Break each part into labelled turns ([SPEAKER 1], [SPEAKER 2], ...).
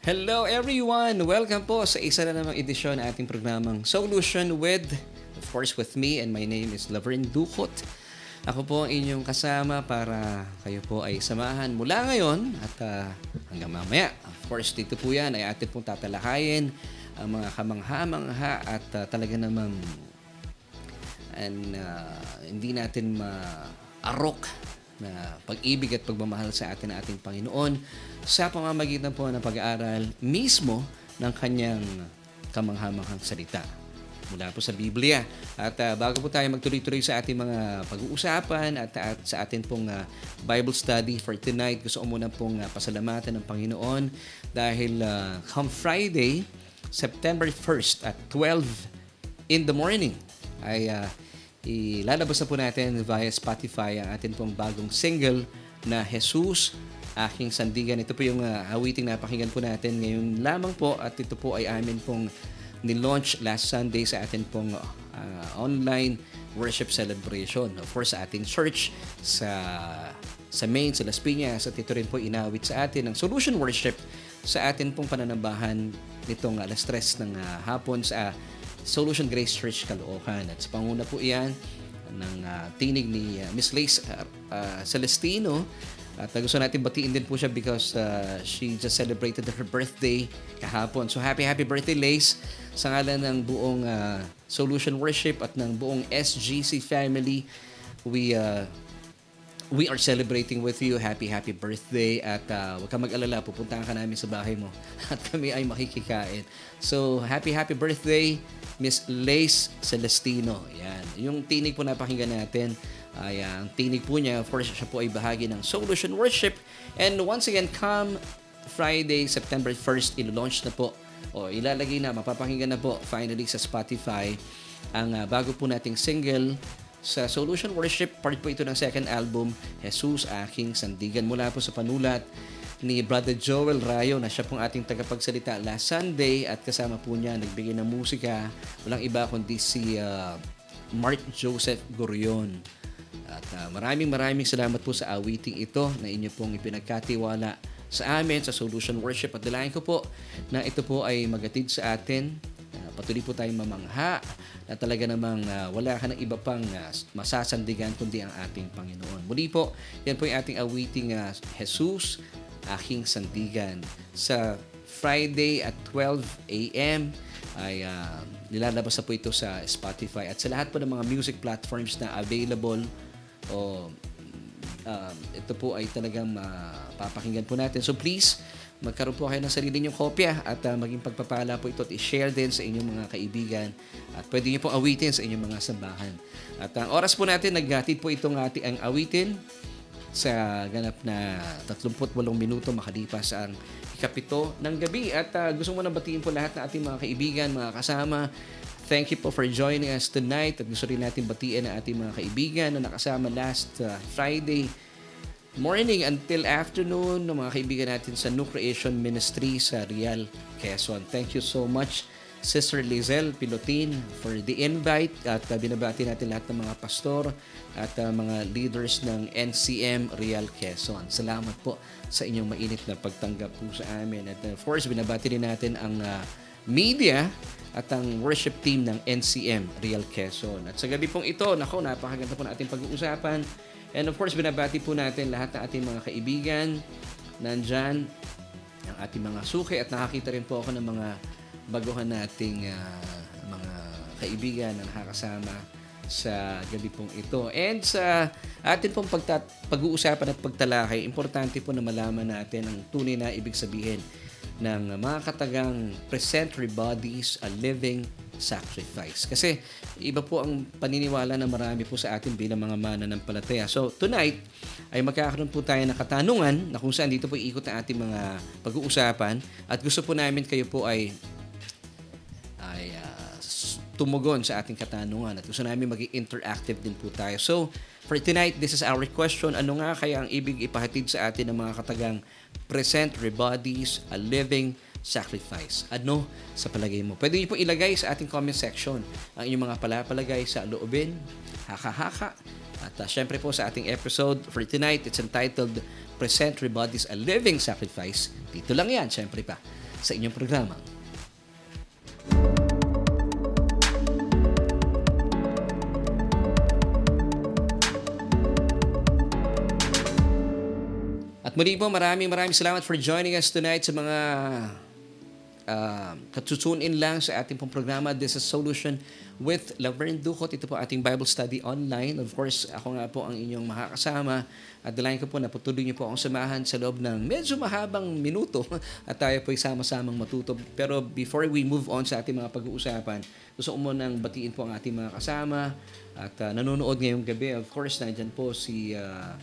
[SPEAKER 1] Hello everyone! Welcome po sa isa na namang edisyon ng ating programang Solution with, of course with me and my name is Laverne Ducot. Ako po ang inyong kasama para kayo po ay samahan mula ngayon at uh, hanggang mamaya. Of course, dito po yan ay atin pong tatalakayin ang mga kamangha-mangha at uh, talaga namang and uh, hindi natin ma-arok na pag-ibig at pagmamahal sa atin ating Panginoon sa pamamagitan po ng pag-aaral mismo ng kanyang kamanghamanghang salita mula po sa Biblia. At uh, bago po tayo magtuloy-tuloy sa ating mga pag-uusapan at, at sa ating pong uh, Bible study for tonight, gusto ko muna pong uh, pasalamatan ng Panginoon dahil uh, come Friday, September 1st at 12 in the morning ay uh, ilalabas na po natin via Spotify ang ating pong bagong single na Jesus aking sandigan. Ito po yung uh, awiting napakinggan po natin ngayon lamang po at ito po ay amin pong ni-launch last Sunday sa atin pong uh, online worship celebration. Of course, sa ating church sa sa main, sa Las Piñas at ito rin po inawit sa atin ng Solution Worship sa atin pong pananambahan nitong alas 3 ng uh, hapon sa Solution Grace Church Caloocan. At sa panguna po iyan ng uh, tinig ni uh, Miss Lace uh, uh, Celestino at gusto natin batiin din po siya because uh, she just celebrated her birthday kahapon. So happy happy birthday Lace sa ngalan ng buong uh, Solution Worship at ng buong SGC family. We uh, we are celebrating with you. Happy, happy birthday. At uh, huwag ka mag-alala, pupuntahan ka namin sa bahay mo. At kami ay makikikain. So, happy, happy birthday, Miss Lace Celestino. Yan. Yung tinig po napakinggan natin ay uh, ang tinig po niya, of course, siya po ay bahagi ng Solution Worship. And once again, come Friday, September 1st, ilo-launch na po o ilalagay na, mapapakinggan na po finally sa Spotify ang uh, bago po nating single sa Solution Worship. Part po ito ng second album, Jesus Aking Sandigan. Mula po sa panulat ni Brother Joel Rayo na siya pong ating tagapagsalita last Sunday at kasama po niya nagbigay ng musika. Walang iba kundi si uh, Mark Joseph Gorion. At uh, maraming maraming salamat po sa awiting ito na inyo pong ipinagkatiwala sa amin sa Solution Worship at dalayan ko po na ito po ay magatid sa atin. Uh, patuloy po tayong mamangha na talaga namang uh, wala ka ng iba pang uh, masasandigan kundi ang ating Panginoon. Muli po, yan po yung ating awiting uh, Jesus, aking sandigan. Sa Friday at 12 a.m. ay uh, nilalabas na po ito sa Spotify at sa lahat po ng mga music platforms na available o um, ito po ay talagang mapapakinggan po natin. So please, magkaroon po kayo ng sarili niyong kopya at uh, maging pagpapala po ito at i-share din sa inyong mga kaibigan at pwede niyo po awitin sa inyong mga sambahan. At ang uh, oras po natin, naghatid po itong ating ang awitin sa ganap na 38 minuto makalipas ang ikapito ng gabi. At uh, gusto mo na batiin po lahat ng ating mga kaibigan, mga kasama. Thank you po for joining us tonight. At gusto rin natin batiin ang ating mga kaibigan na nakasama last uh, Friday morning until afternoon ng mga kaibigan natin sa New Creation Ministry sa Real Quezon. Thank you so much Sister Lizelle Pilotin for the invite at uh, binabati natin lahat ng mga pastor at uh, mga leaders ng NCM Real Quezon. Salamat po sa inyong mainit na pagtanggap po sa amin. At uh, of course, binabati rin natin ang uh, media at ang worship team ng NCM Real Quezon. At sa gabi pong ito, nako, napakaganda po natin pag-uusapan. And of course, binabati po natin lahat ng ating mga kaibigan nandyan, ang ating mga suki at nakakita rin po ako ng mga baguhan nating uh, mga kaibigan na nakakasama sa gabi pong ito. And sa atin pong pagtat- pag-uusapan at pagtalakay, importante po na malaman natin ang tunay na ibig sabihin ng mga katagang present bodies, a living sacrifice. Kasi iba po ang paniniwala na marami po sa atin bilang mga mananampalataya. So tonight ay magkakaroon po tayo ng katanungan na kung saan dito po iikot ang ating mga pag-uusapan at gusto po namin kayo po ay ay uh, tumugon sa ating katanungan at gusto namin maging interactive din po tayo. So, for tonight, this is our question. Ano nga kaya ang ibig ipahatid sa atin ng mga katagang present rebodies, a living sacrifice? Ano sa palagay mo? Pwede niyo po ilagay sa ating comment section ang inyong mga palapalagay sa loobin, haka-haka. At uh, syempre po sa ating episode for tonight, it's entitled Present Rebodies, a Living Sacrifice. Dito lang yan, syempre pa sa inyong programa. At muli po, maraming maraming salamat for joining us tonight sa mga uh, katutune in lang sa ating pong programa. This is Solution with Laverne Ducot. Ito po ating Bible study online. Of course, ako nga po ang inyong makakasama. At dalayan ko po na patuloy niyo po akong samahan sa loob ng medyo mahabang minuto at tayo po sama-samang matuto. Pero before we move on sa ating mga pag-uusapan, gusto ko munang batiin po ang ating mga kasama at uh, nanonood ngayong gabi. Of course, nandyan po si... Uh,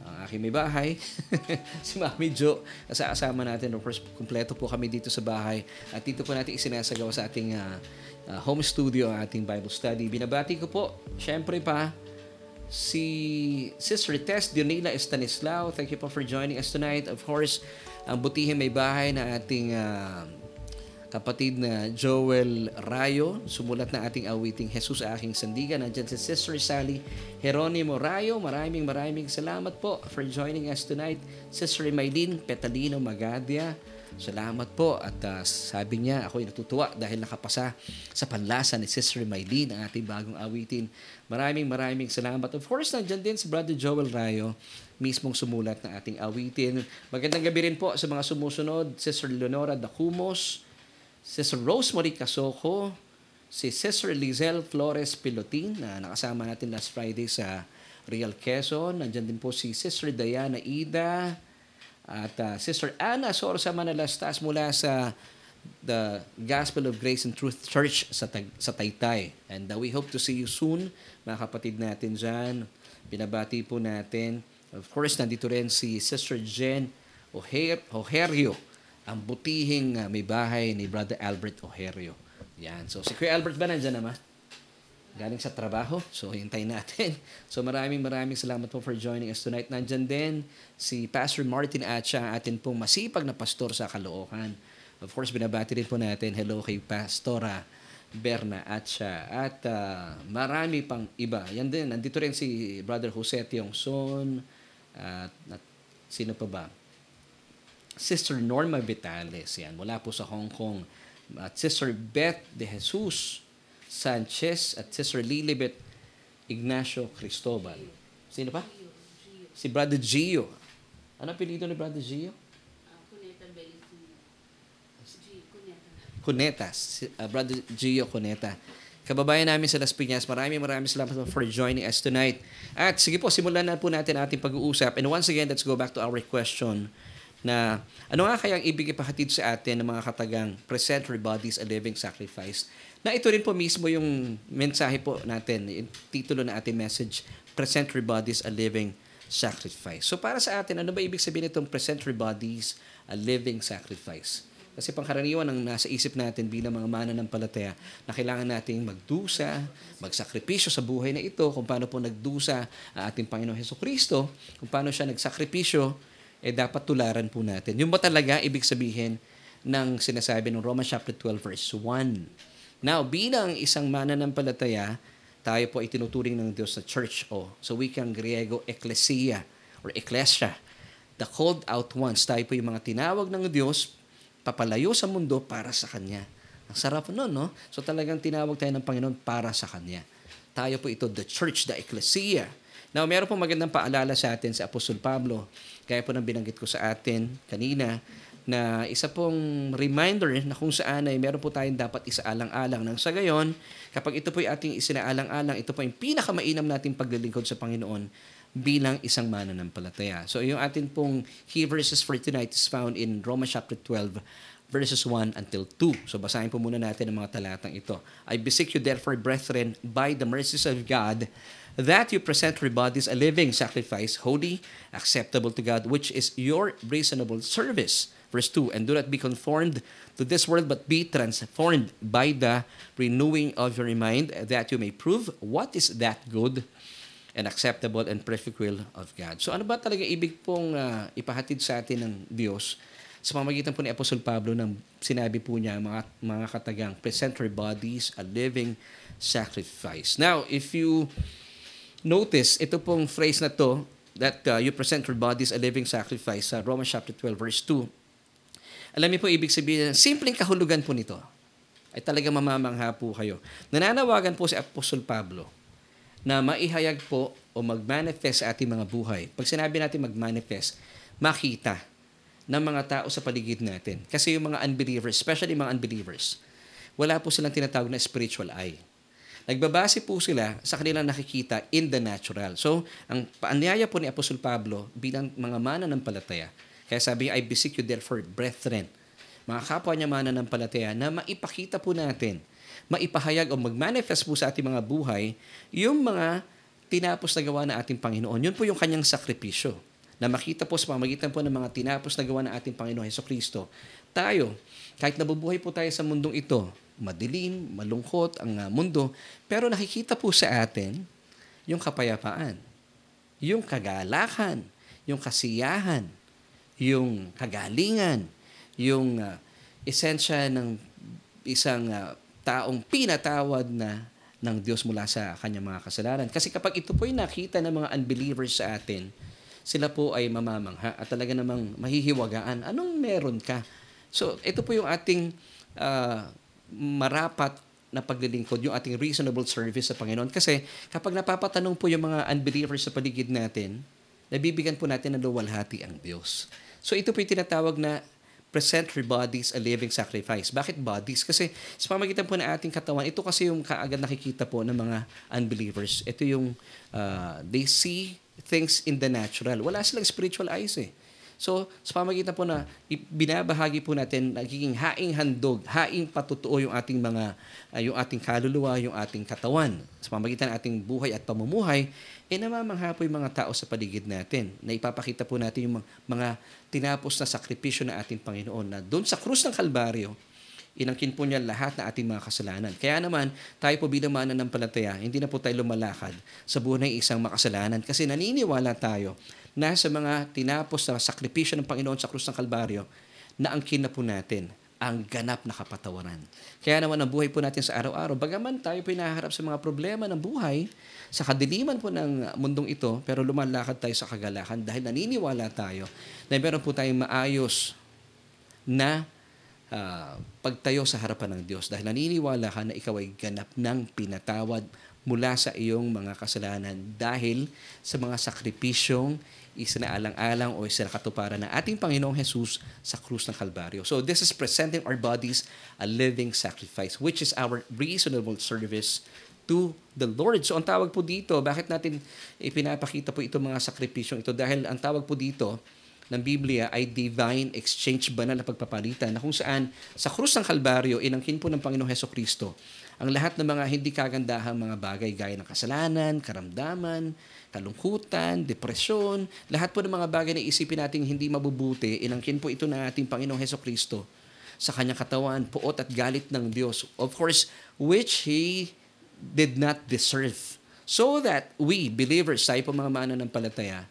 [SPEAKER 1] ang aking may bahay, si Mami Jo. Kasama natin, of course, kumpleto po kami dito sa bahay. At dito po natin isinasagawa sa ating uh, uh, home studio ang ating Bible study. Binabati ko po, syempre pa, si Sister Tess Dionila Estanislao. Thank you po for joining us tonight. Of course, ang butihin may bahay na ating uh, kapatid na Joel Rayo, sumulat na ating awiting Jesus aking sandigan. Nandiyan si Sister Sally Jeronimo Rayo. Maraming maraming salamat po for joining us tonight. Sister Maylin Petalino Magadia. Salamat po at uh, sabi niya ako ay natutuwa dahil nakapasa sa panlasa ni Sister Maylin ang ating bagong awitin. Maraming maraming salamat. Of course, nandiyan din si Brother Joel Rayo mismong sumulat ng ating awitin. Magandang gabi rin po sa mga sumusunod, Sister Leonora Dacumos, Sister Rosemary Casoko, si Sister Lizelle Flores Pilotin na nakasama natin last Friday sa Real Quezon. Nandiyan din po si Sister Diana Ida at uh, Sister Anna Sorsa Manalastas mula sa the Gospel of Grace and Truth Church sa, sa Taytay. And uh, we hope to see you soon, mga kapatid natin dyan. Binabati po natin. Of course, nandito rin si Sister Jen Oher Oherio ang butihing uh, may bahay ni Brother Albert Oherio. Yan. So, si Kuya Albert ba nandyan naman? Galing sa trabaho. So, hintayin natin. So, maraming maraming salamat po for joining us tonight. Nandyan din si Pastor Martin Atcha, atin pong masipag na pastor sa Caloocan. Of course, binabati rin po natin. Hello kay Pastora Berna Atcha. At uh, marami pang iba. Yan din. Nandito rin si Brother Jose Tiongson. At, at sino pa ba? Sister Norma Vitales, yan, mula po sa Hong Kong. At Sister Beth de Jesus Sanchez at Sister Lilibet Ignacio Cristobal. Sino pa? Si Brother Gio. Ano apelido ni Brother Gio?
[SPEAKER 2] Cuneta.
[SPEAKER 1] Cuneta. Uh, Brother Gio Cuneta. Kababayan namin sa Las Piñas, maraming maraming salamat for joining us tonight. At sige po, simulan na po natin ating pag-uusap. And once again, let's go back to our question na ano nga kaya ang ibig ipahatid sa atin ng mga katagang present our bodies a living sacrifice na ito rin po mismo yung mensahe po natin, yung titulo na ating message, present our bodies a living sacrifice. So para sa atin, ano ba ibig sabihin itong present our bodies a living sacrifice? Kasi pangkaraniwan ang nasa isip natin bilang mga mananampalataya na kailangan nating magdusa, magsakripisyo sa buhay na ito, kung paano po nagdusa ang ating Panginoon Heso Kristo, kung paano siya nagsakripisyo eh dapat tularan po natin. Yung ba talaga ibig sabihin ng sinasabi ng Romans chapter 12 verse 1. Now, bilang isang mananampalataya, tayo po ay tinuturing ng Diyos sa church o sa wikang Griego, ecclesia or ecclesia. The called out ones. Tayo po yung mga tinawag ng Diyos papalayo sa mundo para sa Kanya. Ang sarap nun, no? So talagang tinawag tayo ng Panginoon para sa Kanya. Tayo po ito, the church, the ecclesia. Now, meron po magandang paalala sa atin sa Apostol Pablo Gaya po ng binanggit ko sa atin kanina, na isa pong reminder na kung saan ay meron po tayong dapat isaalang-alang nang sa gayon, kapag ito po yung ating isinaalang-alang, ito po yung pinakamainam nating paglilingkod sa Panginoon bilang isang mananampalataya. So yung atin pong key verses for tonight is found in Romans chapter 12, verses 1 until 2. So basahin po muna natin ang mga talatang ito. I beseech you therefore, brethren, by the mercies of God, that you present your bodies a living sacrifice, holy, acceptable to God, which is your reasonable service. Verse 2 And do not be conformed to this world, but be transformed by the renewing of your mind, that you may prove what is that good and acceptable and perfect will of God. So ano ba talaga ibig pong uh, ipahatid sa atin ng Diyos sa pamagitan po ni Apostol Pablo nang sinabi po niya mga, mga katagang present your bodies a living sacrifice. Now, if you notice, ito pong phrase na to, that uh, you present your bodies a living sacrifice sa uh, Romans chapter 12 verse 2. Alam niyo po ibig sabihin, simpleng kahulugan po nito ay talaga mamamangha po kayo. Nananawagan po si Apostol Pablo na maihayag po o mag-manifest sa ating mga buhay. Pag sinabi natin mag-manifest, makita ng mga tao sa paligid natin. Kasi yung mga unbelievers, especially mga unbelievers, wala po silang tinatawag na spiritual eye. Nagbabase po sila sa kanilang nakikita in the natural. So, ang paanyaya po ni Apostol Pablo bilang mga mananampalataya, kaya sabi niya, I beseech you therefore, brethren, mga kapwa niya mananampalataya, na maipakita po natin, maipahayag o mag-manifest po sa ating mga buhay, yung mga tinapos na gawa ng ating Panginoon. Yun po yung kanyang sakripisyo na makita po sa pamagitan po ng mga tinapos na gawa ng ating Panginoon Heso Kristo. Tayo, kahit nabubuhay po tayo sa mundong ito, madilim, malungkot ang uh, mundo, pero nakikita po sa atin yung kapayapaan, yung kagalakan, yung kasiyahan, yung kagalingan, yung uh, esensya ng isang uh, taong pinatawad na ng Diyos mula sa kanyang mga kasalanan. Kasi kapag ito po ay nakita ng mga unbelievers sa atin, sila po ay mamamangha at talaga namang mahihiwagaan. Anong meron ka? So, ito po yung ating uh, marapat na paglilingkod, yung ating reasonable service sa Panginoon. Kasi kapag napapatanong po yung mga unbelievers sa paligid natin, nabibigyan po natin ng luwalhati ang Diyos. So ito po yung tinatawag na present your bodies a living sacrifice. Bakit bodies? Kasi sa pamagitan po ng ating katawan, ito kasi yung kaagad nakikita po ng mga unbelievers. Ito yung uh, they see things in the natural. Wala silang spiritual eyes eh. So, sa pamagitan po na binabahagi po natin, nagiging haing handog, haing patutuo yung ating mga, uh, yung ating kaluluwa, yung ating katawan. Sa pamagitan ng ating buhay at pamumuhay, eh namamangha po yung mga tao sa paligid natin na ipapakita po natin yung mga tinapos na sakripisyo ng ating Panginoon na doon sa krus ng Kalbaryo, inangkin po niya lahat na ating mga kasalanan. Kaya naman, tayo po bilang mananampalataya, hindi na po tayo lumalakad sa buhay ng isang makasalanan kasi naniniwala tayo na sa mga tinapos na sakripisyo ng Panginoon sa krus ng Kalbaryo, na angkin na po natin ang ganap na kapatawaran. Kaya naman ang buhay po natin sa araw-araw, bagaman tayo po nahaharap sa mga problema ng buhay, sa kadiliman po ng mundong ito, pero lumalakad tayo sa kagalakan dahil naniniwala tayo na meron po tayong maayos na uh, pagtayo sa harapan ng Diyos dahil naniniwala ka na ikaw ay ganap ng pinatawad mula sa iyong mga kasalanan dahil sa mga sakripisyong isinaalang-alang o isinakatuparan ng ating Panginoong Jesus sa krus ng Kalbaryo. So this is presenting our bodies a living sacrifice, which is our reasonable service to the Lord. So ang tawag po dito, bakit natin ipinapakita po itong mga sakripisyong ito? Dahil ang tawag po dito ng Biblia ay divine exchange banal na pagpapalitan na kung saan sa krus ng Kalbaryo, inangkin po ng Panginoong Heso Kristo ang lahat ng mga hindi kagandahang mga bagay gaya ng kasalanan, karamdaman, kalungkutan, depresyon, lahat po ng mga bagay na isipin nating hindi mabubuti, inangkin po ito ng ating Panginoong Heso Kristo sa kanyang katawan, puot at galit ng Diyos. Of course, which He did not deserve. So that we, believers, tayo po mga mananampalataya,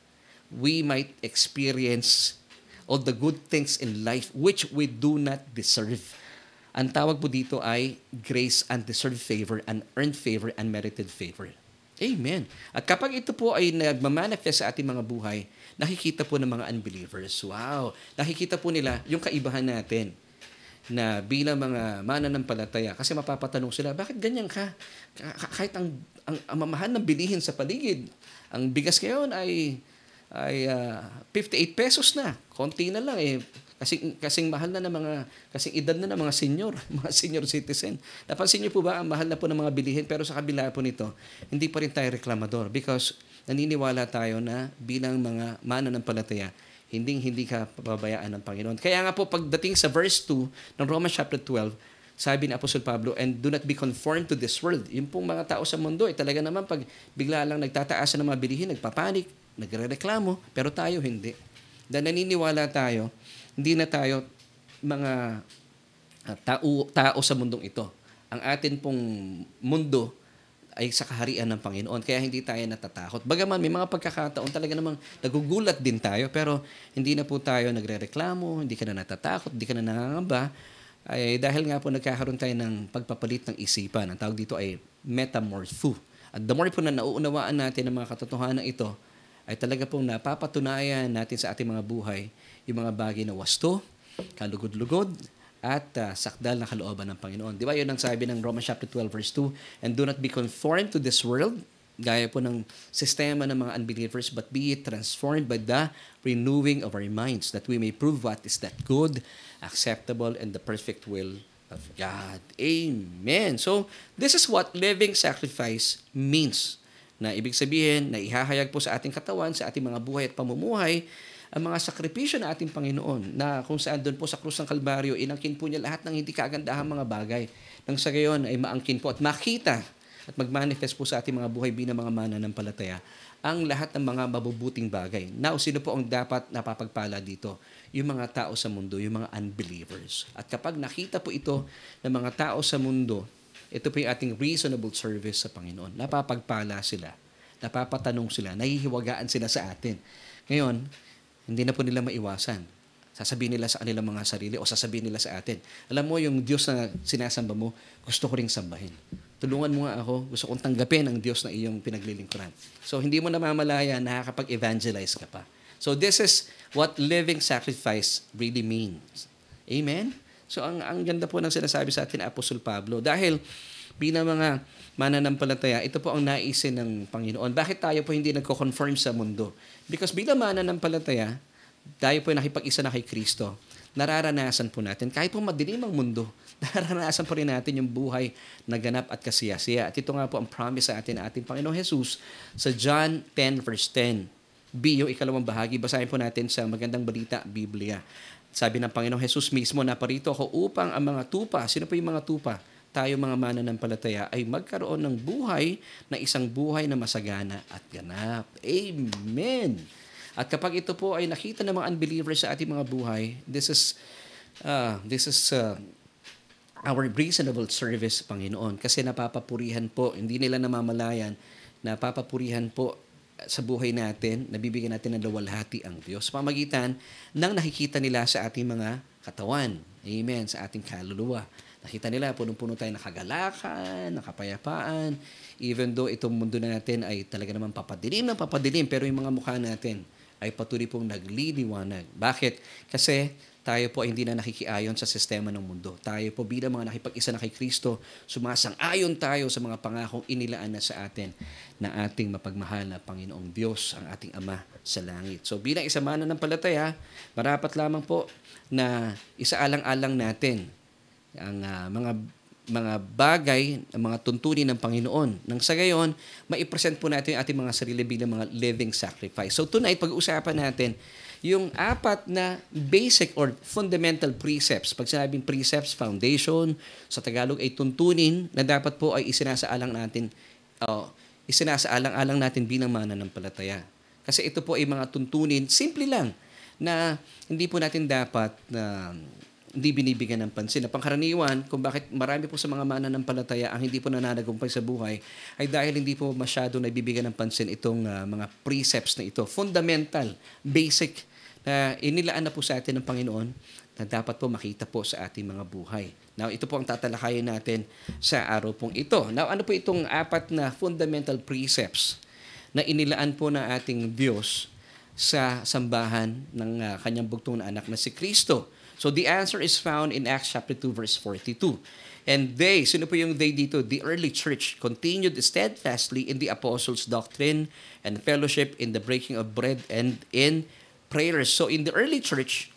[SPEAKER 1] we might experience all the good things in life which we do not deserve. Ang tawag po dito ay grace, undeserved favor, unearned favor, unmerited favor. Amen. At kapag ito po ay nagmamanifest sa ating mga buhay, nakikita po ng mga unbelievers, wow, nakikita po nila yung kaibahan natin na bilang mga mananampalataya. Kasi mapapatanong sila, bakit ganyan ka? Kahit ang, ang, ang mamahal ng bilihin sa paligid, ang bigas ngayon ay ay uh, ah, 58 pesos na. Konti na lang eh. Kasi kasing mahal na ng mga kasing edad na ng mga senior, mga senior citizen. Napansin niyo po ba ang mahal na po ng mga bilihin pero sa kabila po nito, hindi pa rin tayo reklamador because naniniwala tayo na bilang mga mananampalataya, hindi hindi ka pababayaan ng Panginoon. Kaya nga po pagdating sa verse 2 ng Romans chapter 12, sabi ni Apostol Pablo, and do not be conformed to this world. Yung pong mga tao sa mundo, eh, talaga naman pag bigla lang nagtataasan ng mga bilihin, nagpapanik, nagre-reklamo, pero tayo hindi. Dahil naniniwala tayo hindi na tayo mga uh, tao, tao sa mundong ito. Ang atin pong mundo ay sa kaharian ng Panginoon. Kaya hindi tayo natatakot. Bagaman may mga pagkakataon talaga namang nagugulat din tayo, pero hindi na po tayo nagre-reklamo, hindi ka na natatakot, hindi ka na nangangamba, ay dahil nga po nagkakaroon tayo ng pagpapalit ng isipan. Ang tawag dito ay metamorpho. At the more po na nauunawaan natin ang mga katotohanan ito, ay talaga pong napapatunayan natin sa ating mga buhay yung mga bagay na wasto, kalugod-lugod, at uh, sakdal na kalooban ng Panginoon. Di ba yun ang sabi ng Romans chapter 12 verse 2, And do not be conformed to this world, gaya po ng sistema ng mga unbelievers, but be transformed by the renewing of our minds, that we may prove what is that good, acceptable, and the perfect will of God. Amen. So, this is what living sacrifice means. Na ibig sabihin, na ihahayag po sa ating katawan, sa ating mga buhay at pamumuhay, ang mga sakripisyo na ating Panginoon na kung saan doon po sa krus ng Kalbaryo, inangkin po niya lahat ng hindi kagandahan mga bagay. Nang sa gayon ay maangkin po at makita at magmanifest po sa ating mga buhay bilang mga mananampalataya ang lahat ng mga mabubuting bagay. Now, sino po ang dapat napapagpala dito? Yung mga tao sa mundo, yung mga unbelievers. At kapag nakita po ito ng mga tao sa mundo, ito po yung ating reasonable service sa Panginoon. Napapagpala sila. Napapatanong sila. Nahihiwagaan sila sa atin. Ngayon, hindi na po nila maiwasan. Sasabihin nila sa kanilang mga sarili o sasabihin nila sa atin. Alam mo, yung Diyos na sinasamba mo, gusto ko ring sambahin. Tulungan mo nga ako. Gusto kong tanggapin ang Diyos na iyong pinaglilingkuran. So, hindi mo namamalaya, nakakapag-evangelize ka pa. So, this is what living sacrifice really means. Amen? So, ang, ang ganda po ng sinasabi sa atin, Apostol Pablo. Dahil, bilang mga mananampalataya, ito po ang naisin ng Panginoon. Bakit tayo po hindi nagko-conform sa mundo? Because bilang mananampalataya, tayo po nakipag-isa na kay Kristo. Nararanasan po natin, kahit po madilim ang mundo, nararanasan po rin natin yung buhay na ganap at kasiyasiya. At ito nga po ang promise sa atin ating Panginoong Jesus sa John 10 verse 10. B, yung ikalawang bahagi, basahin po natin sa magandang balita, Biblia. Sabi ng Panginoong Jesus mismo, naparito ako upang ang mga tupa, sino po yung mga tupa? tayo mga mananampalataya ay magkaroon ng buhay na isang buhay na masagana at ganap. Amen! At kapag ito po ay nakita ng mga unbelievers sa ating mga buhay, this is uh, this is uh, our reasonable service, Panginoon. Kasi napapapurihan po, hindi nila namamalayan, napapapurihan po sa buhay natin, nabibigyan natin ng lawalhati ang Diyos. Pamagitan ng nakikita nila sa ating mga katawan. Amen. Sa ating kaluluwa. Nakita nila, punong-puno tayo ng kagalakan, ng kapayapaan. Even though itong mundo na natin ay talaga naman papadilim ng papadilim, pero yung mga mukha natin ay patuloy pong nagliliwanag. Bakit? Kasi tayo po ay hindi na nakikiayon sa sistema ng mundo. Tayo po bilang mga nakipag-isa na kay Kristo, sumasang-ayon tayo sa mga pangakong inilaan na sa atin na ating mapagmahal na Panginoong Diyos, ang ating Ama sa langit. So bilang isa mana ng palataya, marapat lamang po na isaalang-alang natin ang uh, mga mga bagay, ang mga tuntunin ng Panginoon. Nang sa gayon, maipresent po natin ating mga sarili bilang mga living sacrifice. So tonight, pag-uusapan natin yung apat na basic or fundamental precepts. Pag sinabing precepts, foundation, sa Tagalog ay tuntunin na dapat po ay isinasaalang natin, uh, isinasaalang-alang natin bilang mananampalataya. Kasi ito po ay mga tuntunin, simple lang, na hindi po natin dapat na uh, hindi binibigyan ng pansin. Na pangkaraniwan, kung bakit marami po sa mga mananampalataya ang hindi po nananagumpay sa buhay, ay dahil hindi po masyado nabibigyan ng pansin itong uh, mga precepts na ito. Fundamental, basic, na inilaan na po sa atin ng Panginoon na dapat po makita po sa ating mga buhay. Now, ito po ang tatalakayin natin sa araw pong ito. Now, ano po itong apat na fundamental precepts na inilaan po ng ating Diyos sa sambahan ng uh, kanyang bugtong na anak na si Kristo. So the answer is found in Acts chapter 2 verse 42. And they, sino po yung they dito? The early church continued steadfastly in the apostles' doctrine and fellowship in the breaking of bread and in prayers. So in the early church,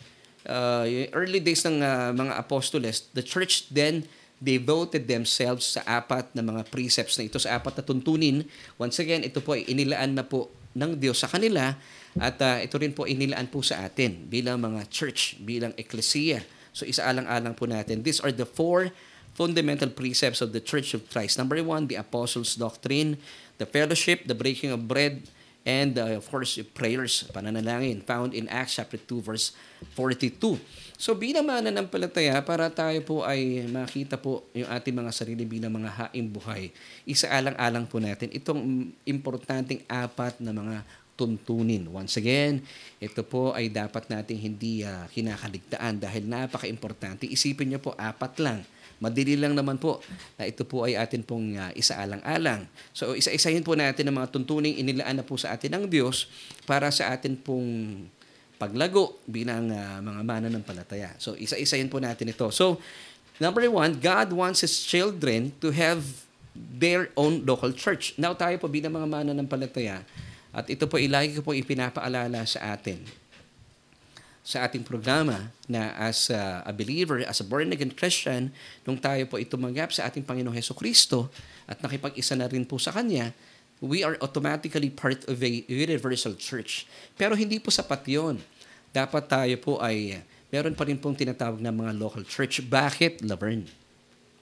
[SPEAKER 1] uh, early days ng uh, mga apostoles, the church then devoted themselves sa apat na mga precepts na ito, sa apat na tuntunin. Once again, ito po ay inilaan na po ng Diyos sa kanila at uh, ito rin po inilaan po sa atin bilang mga church, bilang eklesiya. So isaalang-alang po natin. These are the four fundamental precepts of the Church of Christ. Number one, the Apostles' Doctrine, the fellowship, the breaking of bread, and uh, of course, prayers, pananalangin, found in Acts chapter 2, verse 42. So bilang mananampalataya, para tayo po ay makita po yung ating mga sarili bilang mga haing buhay, isaalang-alang po natin itong importanteng apat na mga tuntunin. Once again, ito po ay dapat nating hindi uh, kinakaligtaan dahil napaka-importante. Isipin niyo po, apat lang. Madili lang naman po na ito po ay atin pong uh, isaalang-alang. So isa-isahin po natin ang mga tuntuning inilaan na po sa atin ng Diyos para sa atin pong paglago bilang ah, mga mananampalataya. So, isa-isayin po natin ito. So, number one, God wants His children to have their own local church. Now, tayo po bilang mga mananampalataya, at ito po ilagi ko po ipinapaalala sa atin sa ating programa na as a, a believer, as a born-again Christian, nung tayo po itumanggap sa ating Panginoong Heso Kristo at nakipag-isa na rin po sa Kanya, we are automatically part of a universal church. Pero hindi po sapat yon. Dapat tayo po ay meron pa rin pong tinatawag na mga local church. Bakit, Laverne?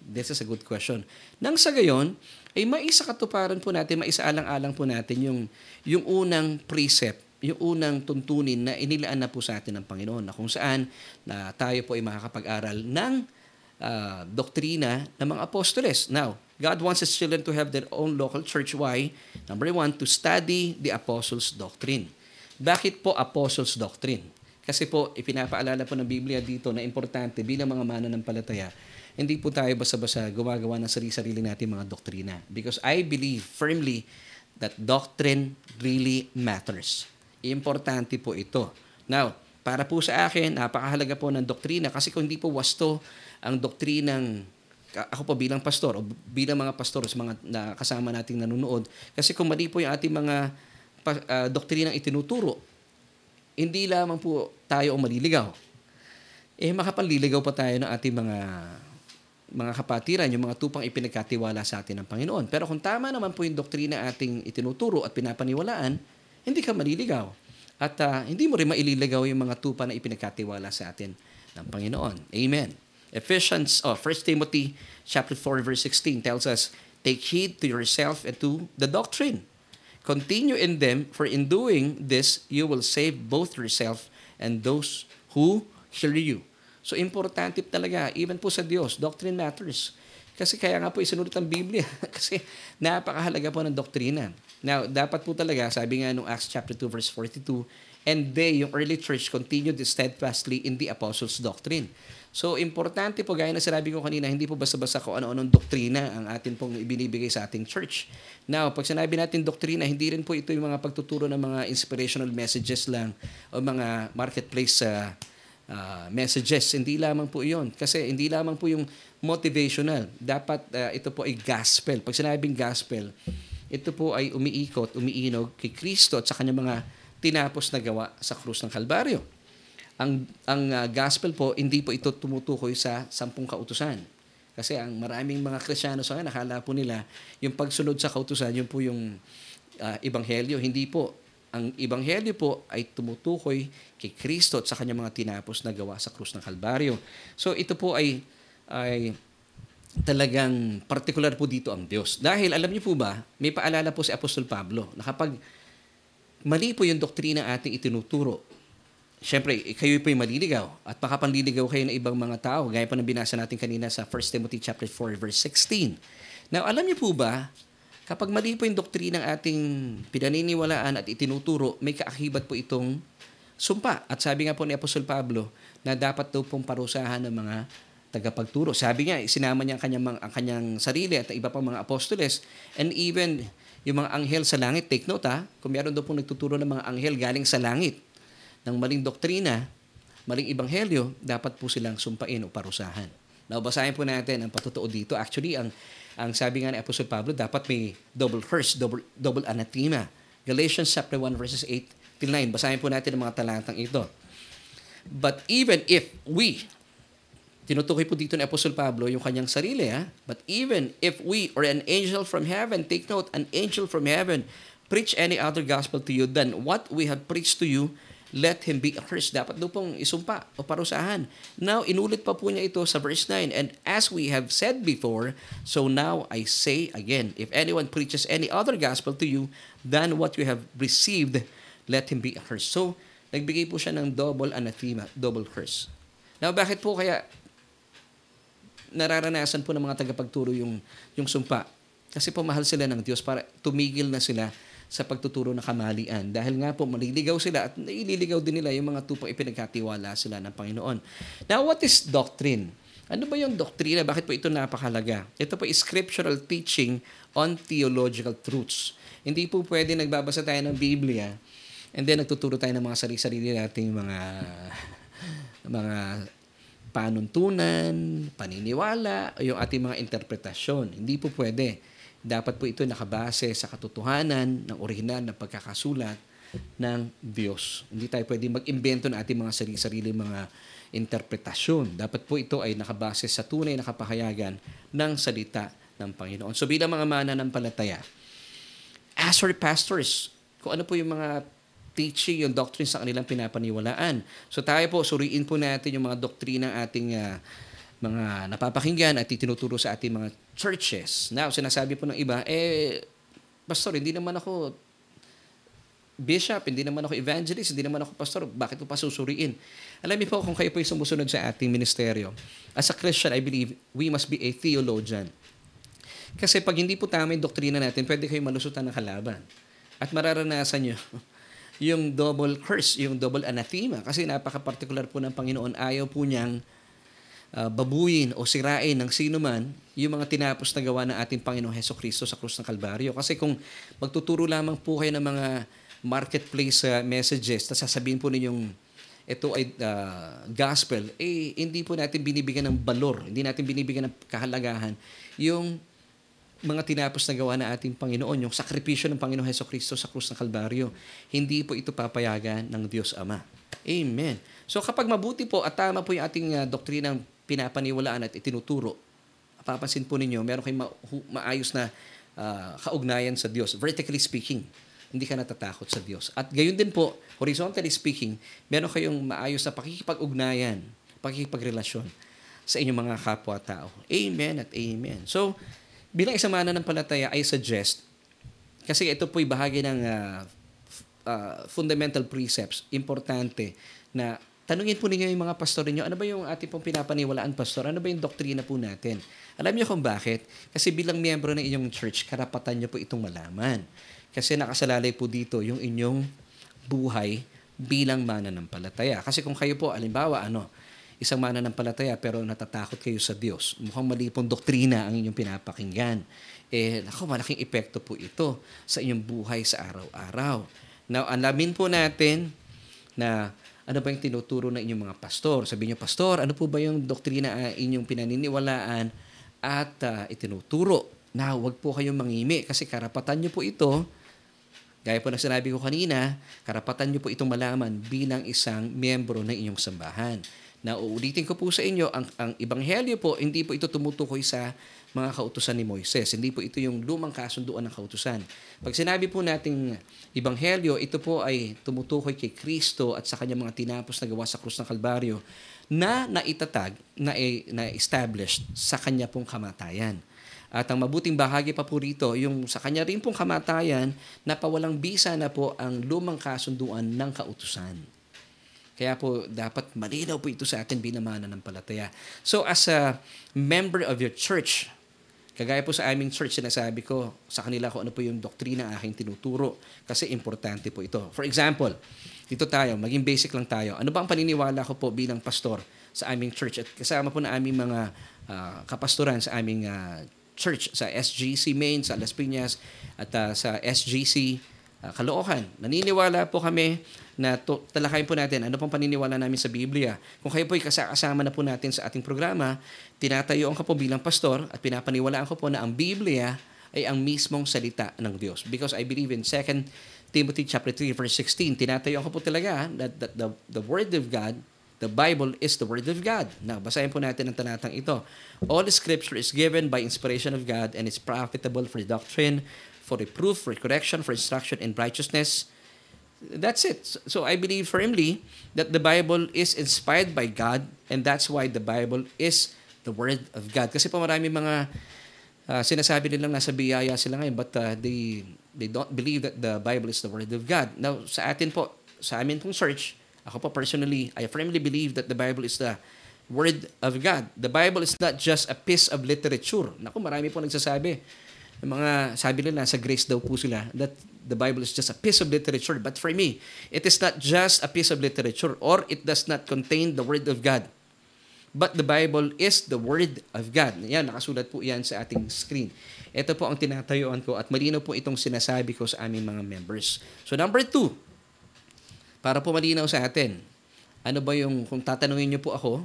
[SPEAKER 1] This is a good question. Nang sa gayon, ay maisa katuparan po natin, maisa alang-alang po natin yung, yung unang precept yung unang tuntunin na inilaan na po sa atin ng Panginoon na kung saan na tayo po ay makakapag-aral ng uh, doktrina ng mga apostoles. Now, God wants His children to have their own local church. Why? Number one, to study the apostles' doctrine. Bakit po apostles' doctrine? Kasi po, ipinapaalala po ng Biblia dito na importante bilang mga mananampalataya, hindi po tayo basta-basta gumagawa ng sarili-sarili natin mga doktrina. Because I believe firmly that doctrine really matters. Importante po ito. Now, para po sa akin, napakahalaga po ng doktrina kasi kung hindi po wasto ang doktrinang ako po bilang pastor o bilang mga pastor sa mga na kasama nating nanonood kasi kung mali po yung ating mga uh, doktrinang itinuturo hindi lamang po tayo ang maliligaw eh makapanliligaw pa tayo ng ating mga mga kapatiran, yung mga tupang ipinagkatiwala sa atin ng Panginoon. Pero kung tama naman po yung doktrina ating itinuturo at pinapaniwalaan, hindi ka maliligaw. At uh, hindi mo rin maililigaw yung mga tupa na ipinagkatiwala sa atin ng Panginoon. Amen. Ephesians, oh, 1 Timothy chapter 4 verse 16 tells us, Take heed to yourself and to the doctrine. Continue in them, for in doing this, you will save both yourself and those who hear you. So, importante talaga, even po sa Diyos, doctrine matters. Kasi kaya nga po isinulot ang Biblia. Kasi napakahalaga po ng doktrina. Now, dapat po talaga, sabi nga nung Acts chapter 2 verse 42, and they, yung early church, continued steadfastly in the apostles' doctrine. So, importante po, gaya na sinabi ko kanina, hindi po basta-basta kung ano-anong doktrina ang atin pong ibinibigay sa ating church. Now, pag sinabi natin doktrina, hindi rin po ito yung mga pagtuturo ng mga inspirational messages lang o mga marketplace uh, uh, messages. Hindi lamang po iyon. Kasi hindi lamang po yung motivational. Dapat uh, ito po ay gospel. Pag sinabing gospel, ito po ay umiikot, umiinog kay Kristo at sa kanyang mga tinapos na gawa sa krus ng Kalbaryo. Ang, ang uh, gospel po, hindi po ito tumutukoy sa sampung kautusan. Kasi ang maraming mga Krisyano sa nakala po nila, yung pagsunod sa kautusan, yun po yung uh, ebanghelyo. Hindi po. Ang ebanghelyo po ay tumutukoy kay Kristo at sa kanyang mga tinapos na gawa sa krus ng Kalbaryo. So ito po ay ay talagang particular po dito ang Diyos. Dahil alam niyo po ba, may paalala po si Apostol Pablo na kapag mali po yung doktrina ating itinuturo, Siyempre, kayo po yung maliligaw at makapanliligaw kayo ng ibang mga tao, gaya pa ng binasa natin kanina sa 1 Timothy chapter 4 verse 16. Now, alam niyo po ba, kapag mali po yung doktrina ng ating pinaniniwalaan at itinuturo, may kaakibat po itong sumpa. At sabi nga po ni Apostol Pablo na dapat daw pong parusahan ng mga tagapagturo. Sabi niya, sinama niya ang kanyang, ang kanyang sarili at iba pang mga apostoles and even yung mga anghel sa langit. Take note ha, kung meron daw pong nagtuturo ng mga anghel galing sa langit ng maling doktrina, maling ibanghelyo, dapat po silang sumpain o parusahan. Now, basahin po natin ang patutuo dito. Actually, ang ang sabi nga ni Apostol Pablo, dapat may double curse, double, double anathema. Galatians chapter 1 verses 8 till 9. Basahin po natin ang mga talatang ito. But even if we, tinutukoy po dito ni Apostol Pablo yung kanyang sarili, ha? But even if we or an angel from heaven, take note, an angel from heaven, preach any other gospel to you than what we have preached to you, let him be accursed. Dapat daw pong isumpa o parusahan. Now, inulit pa po niya ito sa verse 9. And as we have said before, so now I say again, if anyone preaches any other gospel to you than what you have received, let him be accursed. So, nagbigay po siya ng double anathema, double curse. Now, bakit po kaya nararanasan po ng mga tagapagturo yung, yung sumpa. Kasi po mahal sila ng Diyos para tumigil na sila sa pagtuturo ng kamalian. Dahil nga po maliligaw sila at naililigaw din nila yung mga tupang ipinagkatiwala sila ng Panginoon. Now, what is doctrine? Ano ba yung doktrina? Bakit po ito napakalaga? Ito po scriptural teaching on theological truths. Hindi po pwede nagbabasa tayo ng Biblia And then nagtuturo tayo ng mga sarili-sarili nating mga mga panuntunan, paniniwala, o yung ating mga interpretasyon. Hindi po pwede. Dapat po ito nakabase sa katotohanan ng orihinal na pagkakasulat ng Diyos. Hindi tayo pwede mag-imbento ng ating mga sarili-sarili mga interpretasyon. Dapat po ito ay nakabase sa tunay na kapahayagan ng salita ng Panginoon. So bilang mga mananampalataya, as for pastors, kung ano po yung mga teaching, yung doctrine sa kanilang pinapaniwalaan. So tayo po, suriin po natin yung mga doktrina ng ating uh, mga napapakinggan at itinuturo sa ating mga churches. Now, sinasabi po ng iba, eh, pastor, hindi naman ako bishop, hindi naman ako evangelist, hindi naman ako pastor, bakit ko pa susuriin? Alam niyo po, kung kayo po ay sumusunod sa ating ministeryo, as a Christian, I believe, we must be a theologian. Kasi pag hindi po tama yung doktrina natin, pwede kayo malusutan ng kalaban. At mararanasan nyo yung double curse, yung double anathema. Kasi napaka-particular po ng Panginoon. Ayaw po niyang uh, babuyin o sirain ng sino man yung mga tinapos na gawa ng ating Panginoong Heso Kristo sa krus ng Kalbaryo. Kasi kung magtuturo lamang po kayo ng mga marketplace uh, messages, tapos sasabihin po ninyong ito ay uh, gospel, eh hindi po natin binibigyan ng balor, hindi natin binibigyan ng kahalagahan yung mga tinapos na gawa na ating Panginoon, yung sakripisyo ng Panginoon Heso Kristo sa krus ng Kalbaryo. Hindi po ito papayagan ng Diyos Ama. Amen. So kapag mabuti po at tama po yung ating uh, doktrinang pinapaniwalaan at itinuturo, papansin po ninyo, meron kayong ma- maayos na uh, kaugnayan sa Diyos. Vertically speaking, hindi ka natatakot sa Diyos. At gayon din po, horizontally speaking, meron kayong maayos na pakikipag-ugnayan, pakikipagrelasyon sa inyong mga kapwa-tao. Amen at amen. So, bilang isang mananampalataya, I suggest, kasi ito po'y bahagi ng uh, uh, fundamental precepts, importante, na tanungin po ninyo yung mga pastor niyo, ano ba yung ating pong pinapaniwalaan, pastor? Ano ba yung doktrina po natin? Alam niyo kung bakit? Kasi bilang miyembro ng inyong church, karapatan niyo po itong malaman. Kasi nakasalalay po dito yung inyong buhay bilang mananampalataya. Kasi kung kayo po, alimbawa, ano, isang mananampalataya pero natatakot kayo sa Diyos. Mukhang mali pong doktrina ang inyong pinapakinggan. Eh, ako, malaking epekto po ito sa inyong buhay sa araw-araw. Now, alamin po natin na ano ba yung tinuturo ng inyong mga pastor. Sabi niyo, Pastor, ano po ba yung doktrina uh, inyong pinaniniwalaan at uh, itinuturo? Na huwag po kayong mangimi kasi karapatan niyo po ito Gaya po ng sinabi ko kanina, karapatan niyo po itong malaman bilang isang miyembro ng inyong sambahan. Na uulitin ko po sa inyo, ang, ang Ebanghelyo po, hindi po ito tumutukoy sa mga kautusan ni Moises. Hindi po ito yung lumang kasunduan ng kautusan. Pag sinabi po nating Ebanghelyo, ito po ay tumutukoy kay Kristo at sa kanyang mga tinapos na gawa sa krus ng Kalbaryo na naitatag, na, na established sa kanya pong kamatayan. At ang mabuting bahagi pa po rito, yung sa kanya rin pong kamatayan, napawalang bisa na po ang lumang kasunduan ng kautusan. Kaya po, dapat malinaw po ito sa atin bilang ng palataya. So, as a member of your church, kagaya po sa aming church, sinasabi ko sa kanila kung ano po yung doktrina aking tinuturo kasi importante po ito. For example, dito tayo, maging basic lang tayo. Ano ba ang paniniwala ko po bilang pastor sa aming church at kasama po na aming mga uh, kapastoran sa aming uh, church sa SGC Main, sa Las Piñas at uh, sa SGC uh. Naniniwala po kami na to, talakayin po natin ano pong paniniwala namin sa Biblia. Kung kayo po ay kasama na po natin sa ating programa, tinatayo ko po bilang pastor at pinapaniwalaan ko po na ang Biblia ay ang mismong salita ng Diyos. Because I believe in 2 Timothy chapter 3 verse 16, tinatayo ko po talaga that, that the, the Word of God, the Bible is the Word of God. Now, basahin po natin ang talatang ito. All Scripture is given by inspiration of God and is profitable for doctrine, for reproof, for correction, for instruction in righteousness, That's it. So I believe firmly that the Bible is inspired by God and that's why the Bible is the Word of God. Kasi po marami mga uh, sinasabi nilang nasa biyaya sila ngayon but uh, they they don't believe that the Bible is the Word of God. Now, sa atin po, sa amin pong search, ako po personally, I firmly believe that the Bible is the Word of God. The Bible is not just a piece of literature. Naku, marami po nagsasabi. Mga sabi nila, sa grace daw po sila, that the Bible is just a piece of literature. But for me, it is not just a piece of literature or it does not contain the Word of God. But the Bible is the Word of God. Yan, nakasulat po yan sa ating screen. Ito po ang tinatayuan ko at malino po itong sinasabi ko sa aming mga members. So number two, Para po malinaw sa atin, ano ba yung, kung tatanungin niyo po ako,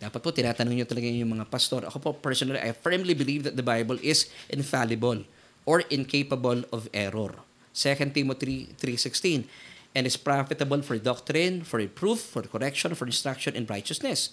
[SPEAKER 1] dapat po tinatanong niyo talaga yung mga pastor. Ako po personally, I firmly believe that the Bible is infallible or incapable of error. 2 Timothy 3.16 and is profitable for doctrine, for reproof, for correction, for instruction in righteousness.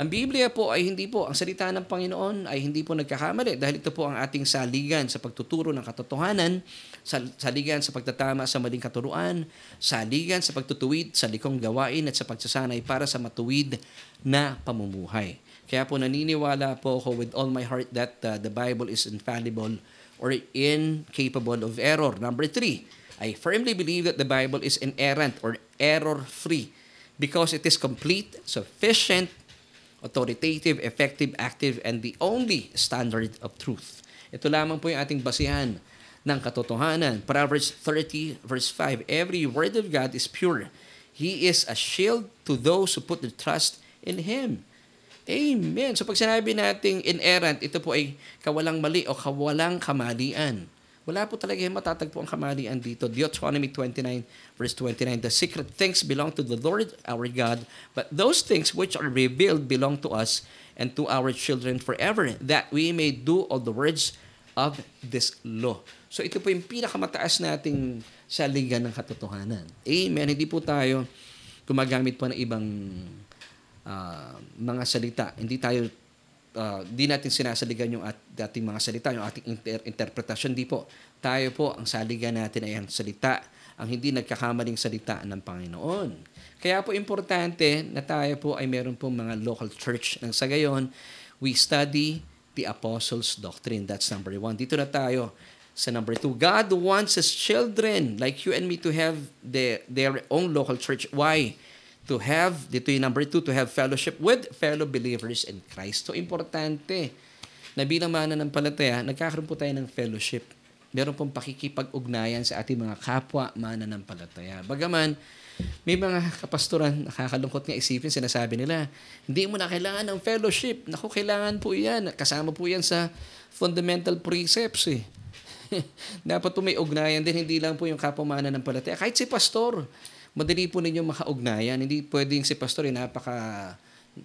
[SPEAKER 1] Ang Biblia po ay hindi po, ang salita ng Panginoon ay hindi po nagkakamali dahil ito po ang ating saligan sa pagtuturo ng katotohanan, sal- saligan sa pagtatama sa maling katuruan, saligan sa pagtutuwid sa likong gawain at sa pagsasanay para sa matuwid na pamumuhay. Kaya po naniniwala po ako with all my heart that uh, the Bible is infallible or incapable of error. Number three, I firmly believe that the Bible is inerrant or error-free because it is complete, sufficient, authoritative, effective, active, and the only standard of truth. Ito lamang po yung ating basihan ng katotohanan. Proverbs 30 verse 5, Every word of God is pure. He is a shield to those who put their trust in Him. Amen. So pag sinabi nating inerrant, ito po ay kawalang mali o kawalang kamalian. Wala po talaga yung matatagpo ang kamalian dito. Deuteronomy 29 verse 29, The secret things belong to the Lord our God, but those things which are revealed belong to us and to our children forever, that we may do all the words of this law. So ito po yung pinakamataas nating saligan ng katotohanan. Amen. Hindi po tayo gumagamit po ng ibang uh, mga salita. Hindi tayo uh, di natin sinasaligan yung at, ating mga salita, yung ating inter- interpretasyon. Di po. Tayo po, ang saligan natin ay ang salita, ang hindi nagkakamaling salita ng Panginoon. Kaya po importante na tayo po ay meron po mga local church nang sa gayon, we study the apostles' doctrine. That's number one. Dito na tayo sa number two. God wants His children, like you and me, to have the, their own local church. Why? To have, dito yung number two, to have fellowship with fellow believers in Christ. So, importante na bilang mananampalataya, nagkakaroon po tayo ng fellowship. Meron pong pakikipag-ugnayan sa ating mga kapwa mananampalataya. Bagaman, may mga kapastoran, nakakalungkot nga isipin, sinasabi nila, hindi mo na kailangan ng fellowship. Naku, kailangan po yan. Kasama po yan sa fundamental precepts eh. Dapat po may ugnayan din, hindi lang po yung kapwa mananampalataya. Kahit si pastor, madali po ninyo makaugnayan. Hindi pwedeng si pastor ay napaka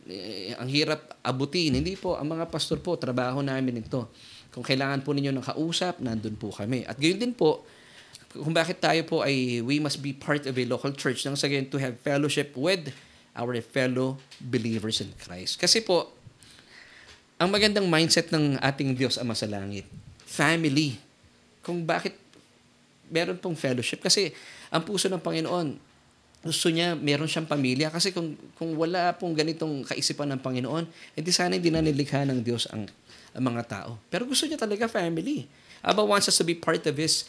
[SPEAKER 1] eh, ang hirap abutin. Hindi po, ang mga pastor po, trabaho namin ito. Kung kailangan po ninyo ng kausap, nandun po kami. At gayon din po, kung bakit tayo po ay we must be part of a local church nang sa to have fellowship with our fellow believers in Christ. Kasi po, ang magandang mindset ng ating Diyos Ama sa Langit, family. Kung bakit meron pong fellowship. Kasi ang puso ng Panginoon, gusto niya, meron siyang pamilya. Kasi kung, kung wala pong ganitong kaisipan ng Panginoon, edi sana hindi na nilikha ng Diyos ang, ang mga tao. Pero gusto niya talaga family. Aba wants us to be part of His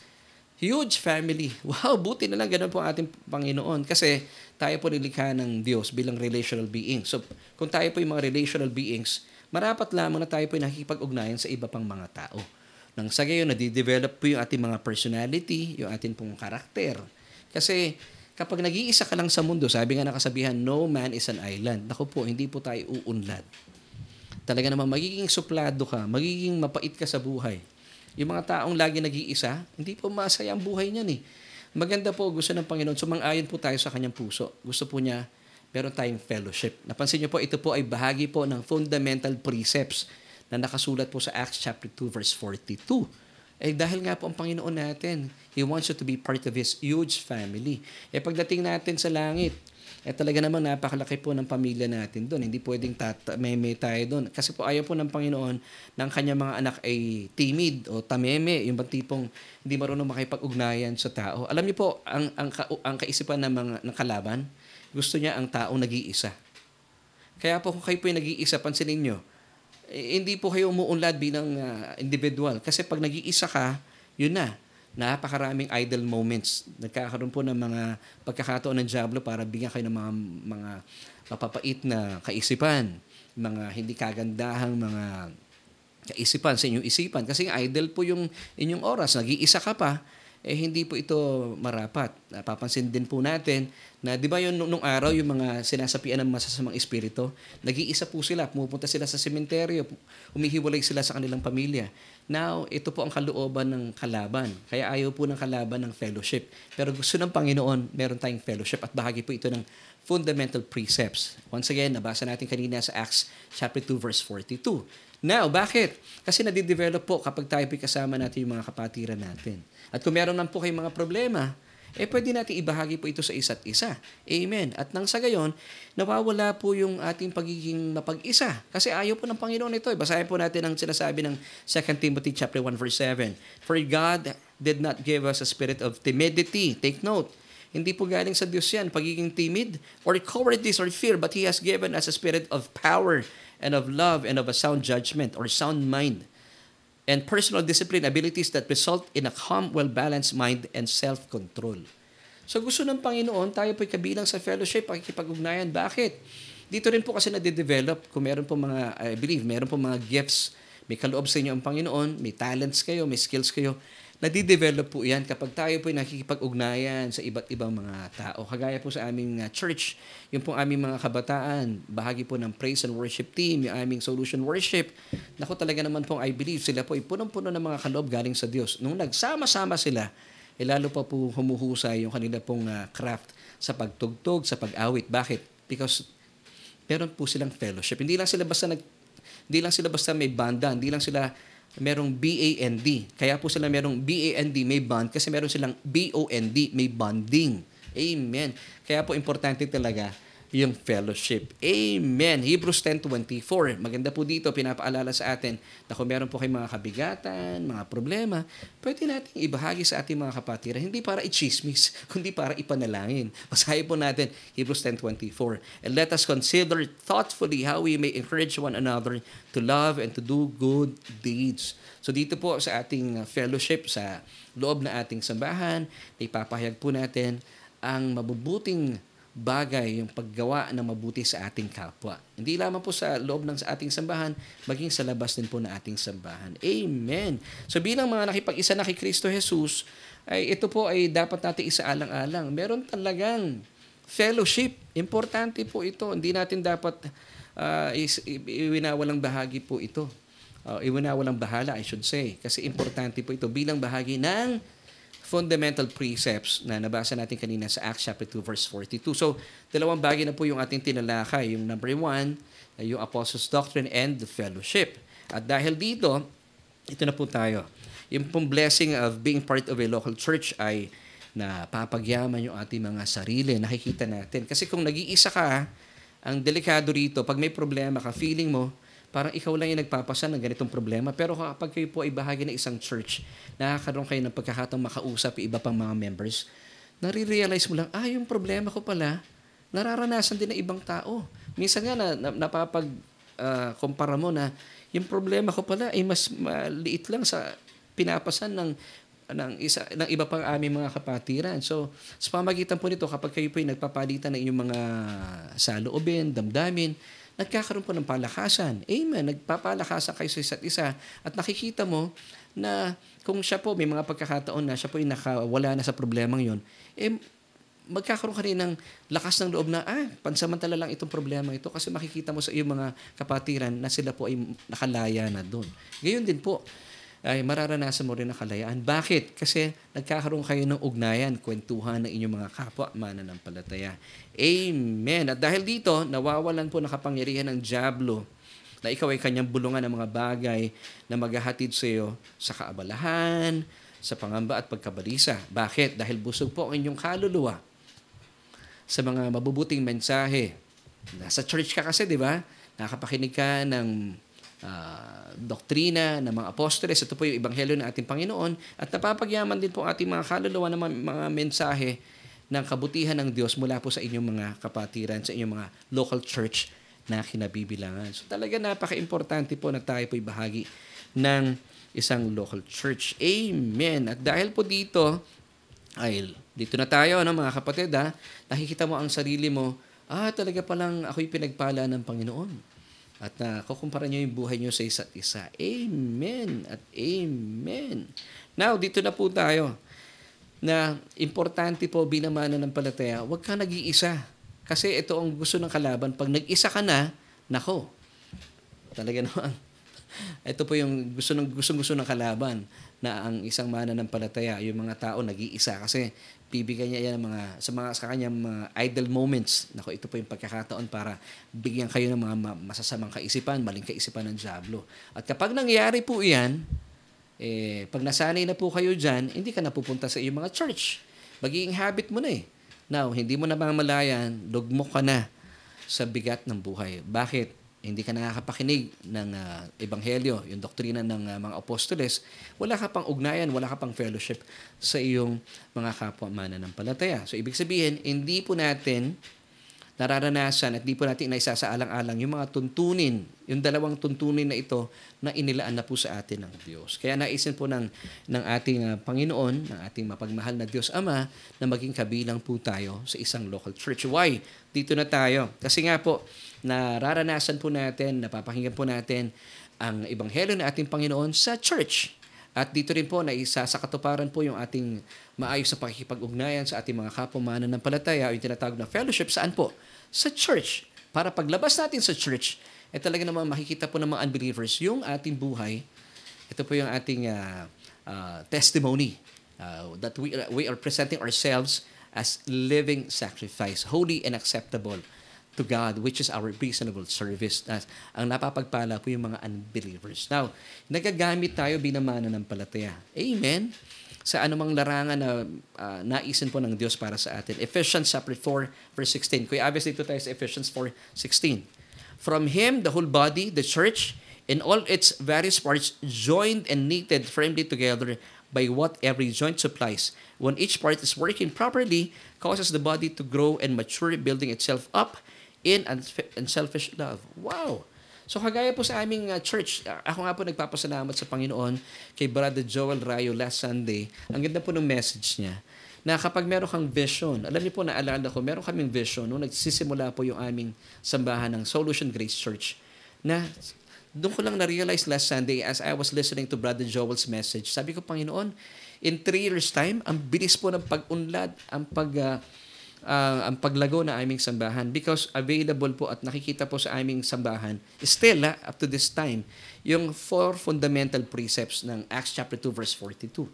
[SPEAKER 1] huge family. Wow, buti na lang ganun po ang ating Panginoon. Kasi tayo po nilikha ng Diyos bilang relational beings. So, kung tayo po yung mga relational beings, marapat lamang na tayo po yung nakikipag-ugnayan sa iba pang mga tao. Nang sa gayon, nadidevelop po yung ating mga personality, yung ating pong karakter. Kasi Kapag nag-iisa ka lang sa mundo, sabi nga nakasabihan, no man is an island. Naku po, hindi po tayo uunlad. Talaga naman, magiging suplado ka, magiging mapait ka sa buhay. Yung mga taong lagi nag-iisa, hindi po masaya ang buhay niyan eh. Maganda po, gusto ng Panginoon, sumang-ayon po tayo sa kanyang puso. Gusto po niya, meron tayong fellowship. Napansin niyo po, ito po ay bahagi po ng fundamental precepts na nakasulat po sa Acts chapter 2 verse 42 eh dahil nga po ang Panginoon natin, He wants you to be part of His huge family. Eh pagdating natin sa langit, eh talaga namang napakalaki po ng pamilya natin doon. Hindi pwedeng tata, may, tayo doon. Kasi po ayaw po ng Panginoon ng kanyang mga anak ay timid o tameme, yung bang tipong hindi marunong makipag-ugnayan sa tao. Alam niyo po, ang, ang, ang kaisipan ng mga ng kalaban, gusto niya ang tao nag-iisa. Kaya po kung kayo po nag-iisa, pansinin niyo, eh, hindi po kayo umuunlad bilang uh, individual. Kasi pag nag-iisa ka, yun na. Napakaraming idle moments. Nagkakaroon po ng mga pagkakataon ng Diablo para bigyan kayo ng mga, mga mapapait na kaisipan, mga hindi kagandahang mga kaisipan sa inyong isipan. Kasi idle po yung inyong oras. Nag-iisa ka pa, eh hindi po ito marapat. napapansin din po natin na 'di ba yung nung, nung araw yung mga sinasapian ng masasamang espiritu, nag-iisa po sila, pumupunta sila sa sementeryo, humihiwalay sila sa kanilang pamilya. Now, ito po ang kalooban ng kalaban. Kaya ayaw po ng kalaban ng fellowship. Pero gusto ng Panginoon, meron tayong fellowship at bahagi po ito ng fundamental precepts. Once again, nabasa natin kanina sa Acts chapter 2 verse 42. Now, bakit? Kasi nadidevelop po kapag tayo kasama natin yung mga kapatiran natin. At kung meron man po kayong mga problema, eh pwede natin ibahagi po ito sa isa't isa. Amen. At nang sa gayon, nawawala po yung ating pagiging mapag-isa. Kasi ayaw po ng Panginoon ito. Eh. Basahin po natin ang sinasabi ng 2 Timothy chapter 1 verse 7. For God did not give us a spirit of timidity. Take note. Hindi po galing sa Diyos yan, pagiging timid or cowardice or fear, but He has given us a spirit of power and of love and of a sound judgment or sound mind and personal discipline abilities that result in a calm, well-balanced mind and self-control. So gusto ng Panginoon, tayo po'y kabilang sa fellowship, pakikipag-ugnayan. Bakit? Dito rin po kasi na-develop, kung meron po mga, I believe, meron po mga gifts, may kaloob sa inyo ang Panginoon, may talents kayo, may skills kayo, nadidevelop po yan kapag tayo po nakikipag-ugnayan sa iba't ibang mga tao. Kagaya po sa aming uh, church, yung pong aming mga kabataan, bahagi po ng praise and worship team, yung aming solution worship. Naku talaga naman po, I believe sila po ay punong-puno ng mga kaloob galing sa Diyos. Nung nagsama-sama sila, eh lalo pa po humuhusay yung kanila pong uh, craft sa pagtugtog, sa pag-awit. Bakit? Because meron po silang fellowship. Hindi lang sila basta nag hindi lang sila basta may banda, hindi lang sila merong BAND. Kaya po sila merong BAND, may bond, kasi meron silang BOND, may bonding. Amen. Kaya po importante talaga yung fellowship. Amen. Hebrews 10.24. Maganda po dito, pinapaalala sa atin na kung meron po kayong mga kabigatan, mga problema, pwede natin ibahagi sa ating mga kapatiran. Hindi para i-chismis, kundi para ipanalangin. Basahin po natin Hebrews 10.24. And let us consider thoughtfully how we may encourage one another to love and to do good deeds. So dito po sa ating fellowship, sa loob na ating sambahan, ipapahayag po natin ang mabubuting bagay yung paggawa ng mabuti sa ating kapwa. Hindi lamang po sa loob ng sa ating sambahan, maging sa labas din po ng ating sambahan. Amen. So bilang mga nakipag-isa na kay Kristo Jesus, ay ito po ay dapat natin isaalang-alang. Meron talagang fellowship. Importante po ito. Hindi natin dapat uh, is, iwinawalang bahagi po ito. Uh, iwinawalang bahala, I should say. Kasi importante po ito bilang bahagi ng fundamental precepts na nabasa natin kanina sa Acts chapter 2 verse 42. So, dalawang bagay na po yung ating tinalakay. Yung number one, yung apostles' doctrine and the fellowship. At dahil dito, ito na po tayo. Yung pong blessing of being part of a local church ay na papagyaman yung ating mga sarili. Nakikita natin. Kasi kung nag-iisa ka, ang delikado rito, pag may problema ka, feeling mo, parang ikaw lang yung nagpapasa ng ganitong problema. Pero kapag kayo po ay bahagi ng isang church, nakakaroon kayo ng pagkakataong makausap iba pang mga members, nare-realize mo lang, ah, yung problema ko pala, nararanasan din ng ibang tao. Minsan nga, na, na, napapag, uh, kumpara mo na, yung problema ko pala ay mas maliit lang sa pinapasan ng ng isa ng iba pang aming mga kapatiran. So, sa pamagitan po nito kapag kayo po ay nagpapalitan ng inyong mga saloobin, damdamin, nagkakaroon po ng palakasan. Amen. Nagpapalakasan kayo sa isa't isa. At nakikita mo na kung siya po, may mga pagkakataon na siya po yung nakawala na sa problemang yon eh, magkakaroon ka rin ng lakas ng loob na, ah, pansamantala lang itong problema ito kasi makikita mo sa iyong mga kapatiran na sila po ay nakalaya na doon. Gayon din po, ay mararanasan mo rin ang kalayaan. Bakit? Kasi nagkakaroon kayo ng ugnayan, kwentuhan ng inyong mga kapwa mananampalataya. Amen. At dahil dito, nawawalan po ng kapangyarihan ng Diablo na ikaw ay kanyang bulungan ng mga bagay na maghahatid sa iyo sa kaabalahan, sa pangamba at pagkabalisa. Bakit? Dahil busog po ang inyong kaluluwa sa mga mabubuting mensahe. Nasa church ka kasi, di ba? Nakapakinig ka ng uh, doktrina ng mga apostoles. Ito po yung ebanghelyo ng ating Panginoon. At napapagyaman din po ating mga kaluluwa ng mga, mensahe ng kabutihan ng Diyos mula po sa inyong mga kapatiran, sa inyong mga local church na kinabibilangan. So talaga napaka-importante po na tayo po'y bahagi ng isang local church. Amen. At dahil po dito, ay dito na tayo, no, mga kapatid, ha? nakikita mo ang sarili mo, ah, talaga palang ako'y pinagpala ng Panginoon at na uh, kukumpara niyo yung buhay niyo sa isa't isa. Amen at amen. Now, dito na po tayo. Na importante po bilang mananampalataya, huwag kang nag-iisa. Kasi ito ang gusto ng kalaban. Pag nag-isa ka na, nako, talaga naman. Ito po yung gusto ng gusto gusto ng kalaban na ang isang mananampalataya, yung mga tao nag-iisa kasi bibigyan niya yan ng mga sa mga sa kanyang mga idle moments. Nako, ito po yung pagkakataon para bigyan kayo ng mga ma- masasamang kaisipan, maling kaisipan ng Diablo. At kapag nangyari po 'yan, eh, pag nasanay na po kayo dyan, hindi ka napupunta sa iyong mga church. Magiging habit mo na eh. Now, hindi mo na mamalayan, dugmo ka na sa bigat ng buhay. Bakit? Hindi ka nakakapakinig ng ah, ebanghelyo, yung doktrina ng ah, mga apostoles, wala ka pang ugnayan, wala ka pang fellowship sa iyong mga kapwa mananampalataya. So, ibig sabihin, hindi po natin nararanasan at di po natin naisasaalang-alang yung mga tuntunin, yung dalawang tuntunin na ito na inilaan na po sa atin ng Diyos. Kaya naisin po ng, ng ating uh, Panginoon, ng ating mapagmahal na Diyos Ama, na maging kabilang po tayo sa isang local church. Why? Dito na tayo. Kasi nga po, nararanasan po natin, napapakinggan po natin ang Ebanghelyo ng ating Panginoon sa church. At dito rin po na isa sa katuparan po yung ating maayos na pakikipag-ugnayan sa ating mga kapamanan ng palataya o yung tinatawag na fellowship. Saan po? Sa church. Para paglabas natin sa church, eh talaga naman makikita po ng mga unbelievers yung ating buhay. Ito po yung ating uh, uh, testimony uh, that we, we are presenting ourselves as living sacrifice, holy and acceptable to God, which is our reasonable service. As ang napapagpala po yung mga unbelievers. Now, nagagamit tayo bilang mananampalataya. Amen? Sa anumang larangan na uh, naisin po ng Diyos para sa atin. Ephesians chapter 4, verse 16. Kuya, obviously, ito tayo sa Ephesians 4, 16. From Him, the whole body, the church, in all its various parts, joined and knitted firmly together by what every joint supplies. When each part is working properly, causes the body to grow and mature, building itself up in unselfish love. Wow! So kagaya po sa aming uh, church, uh, ako nga po nagpapasalamat sa Panginoon kay Brother Joel Rayo last Sunday. Ang ganda po ng message niya na kapag meron kang vision, alam niyo po, naalala ko, meron kaming vision nung nagsisimula po yung aming sambahan ng Solution Grace Church na doon ko lang na-realize last Sunday as I was listening to Brother Joel's message. Sabi ko, Panginoon, in three years time, ang bilis po ng pag-unlad, ang pag... Uh, uh, ang paglago na aming sambahan because available po at nakikita po sa aming sambahan still uh, up to this time yung four fundamental precepts ng Acts chapter 2 verse 42.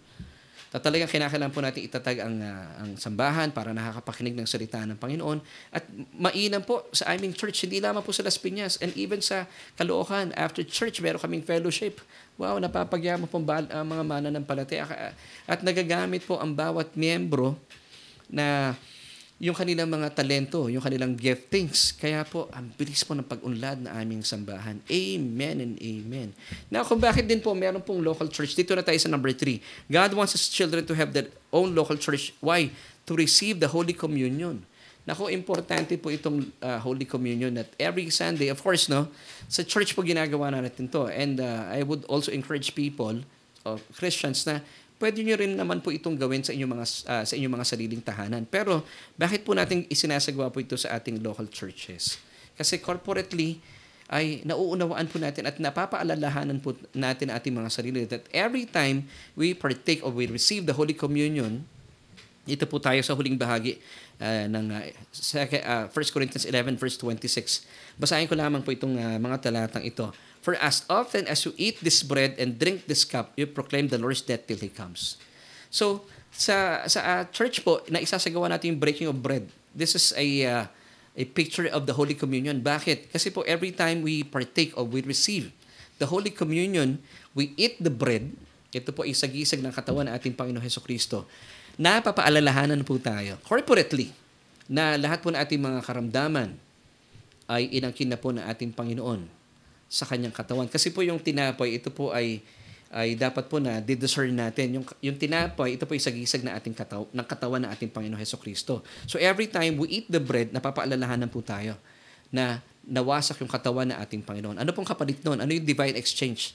[SPEAKER 1] Na talagang kinakailangan po natin itatag ang, uh, ang sambahan para nakakapakinig ng salita ng Panginoon. At mainam po sa aming church, hindi lamang po sa Las Piñas and even sa Caloocan, after church, meron kaming fellowship. Wow, napapagyaman po ang uh, mga mananampalataya. At nagagamit po ang bawat miyembro na yung kanilang mga talento, yung kanilang giftings. Kaya po, ang bilis po ng pag-unlad na aming sambahan. Amen and amen. Now, kung bakit din po meron pong local church, dito na tayo sa number three. God wants His children to have their own local church. Why? To receive the Holy Communion. Nako, importante po itong uh, Holy Communion that every Sunday, of course, no, sa church po ginagawa na natin to. And uh, I would also encourage people, uh, Christians, na pwede nyo rin naman po itong gawin sa inyong mga uh, sa inyong mga sariling tahanan. Pero bakit po natin isinasagawa po ito sa ating local churches? Kasi corporately ay nauunawaan po natin at napapaalalahanan po natin ating mga sarili that every time we partake or we receive the Holy Communion, ito po tayo sa huling bahagi uh, ng uh, uh, 1 Corinthians 11 verse 26. Basahin ko lamang po itong uh, mga talatang ito. For as often as you eat this bread and drink this cup, you proclaim the Lord's death till He comes. So, sa sa uh, church po, na isasagawa natin yung breaking of bread. This is a uh, a picture of the Holy Communion. Bakit? Kasi po every time we partake or we receive the Holy Communion, we eat the bread. Ito po ay sagisag ng katawan ng ating Panginoon Heso Kristo. Napapaalalahanan po tayo corporately na lahat po ng ating mga karamdaman ay inangkin na po ng ating Panginoon sa kanyang katawan. Kasi po yung tinapay, ito po ay ay dapat po na didiscern natin. Yung, yung tinapay, ito po yung sagisag na ating kataw, ng katawan ng ating Panginoon Heso Kristo. So every time we eat the bread, napapaalalahanan po tayo na nawasak yung katawan ng ating Panginoon. Ano pong kapalit noon? Ano yung divine exchange?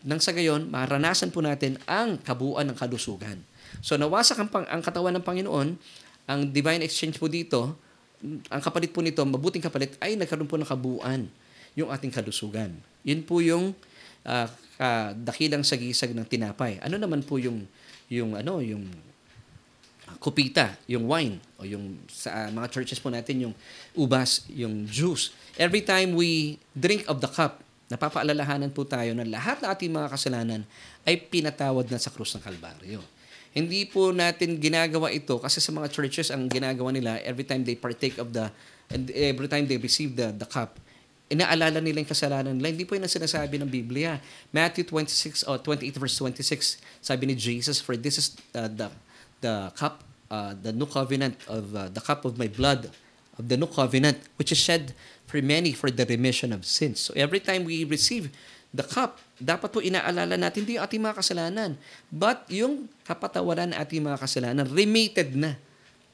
[SPEAKER 1] Nang sa gayon, maranasan po natin ang kabuuan ng kalusugan. So nawasak ang, ang katawan ng Panginoon, ang divine exchange po dito, ang kapalit po nito, mabuting kapalit, ay nagkaroon po ng kabuuan yung ating kalusugan. Yun po yung uh, uh, dakilang sagisag ng tinapay. Ano naman po yung yung ano yung kupita, yung wine, o yung sa uh, mga churches po natin, yung ubas, yung juice. Every time we drink of the cup, napapaalalahanan po tayo na lahat ng ating mga kasalanan ay pinatawad na sa krus ng Kalbaryo. Hindi po natin ginagawa ito kasi sa mga churches ang ginagawa nila every time they partake of the and every time they receive the the cup inaalala nila yung kasalanan nila. Hindi po yun ang sinasabi ng Biblia. Matthew 26, or 28 verse 26, sabi ni Jesus, For this is uh, the, the cup, uh, the new covenant of uh, the cup of my blood, of the new covenant, which is shed for many for the remission of sins. So every time we receive the cup, dapat po inaalala natin hindi yung ating mga kasalanan, but yung kapatawaran ng ating mga kasalanan, remitted na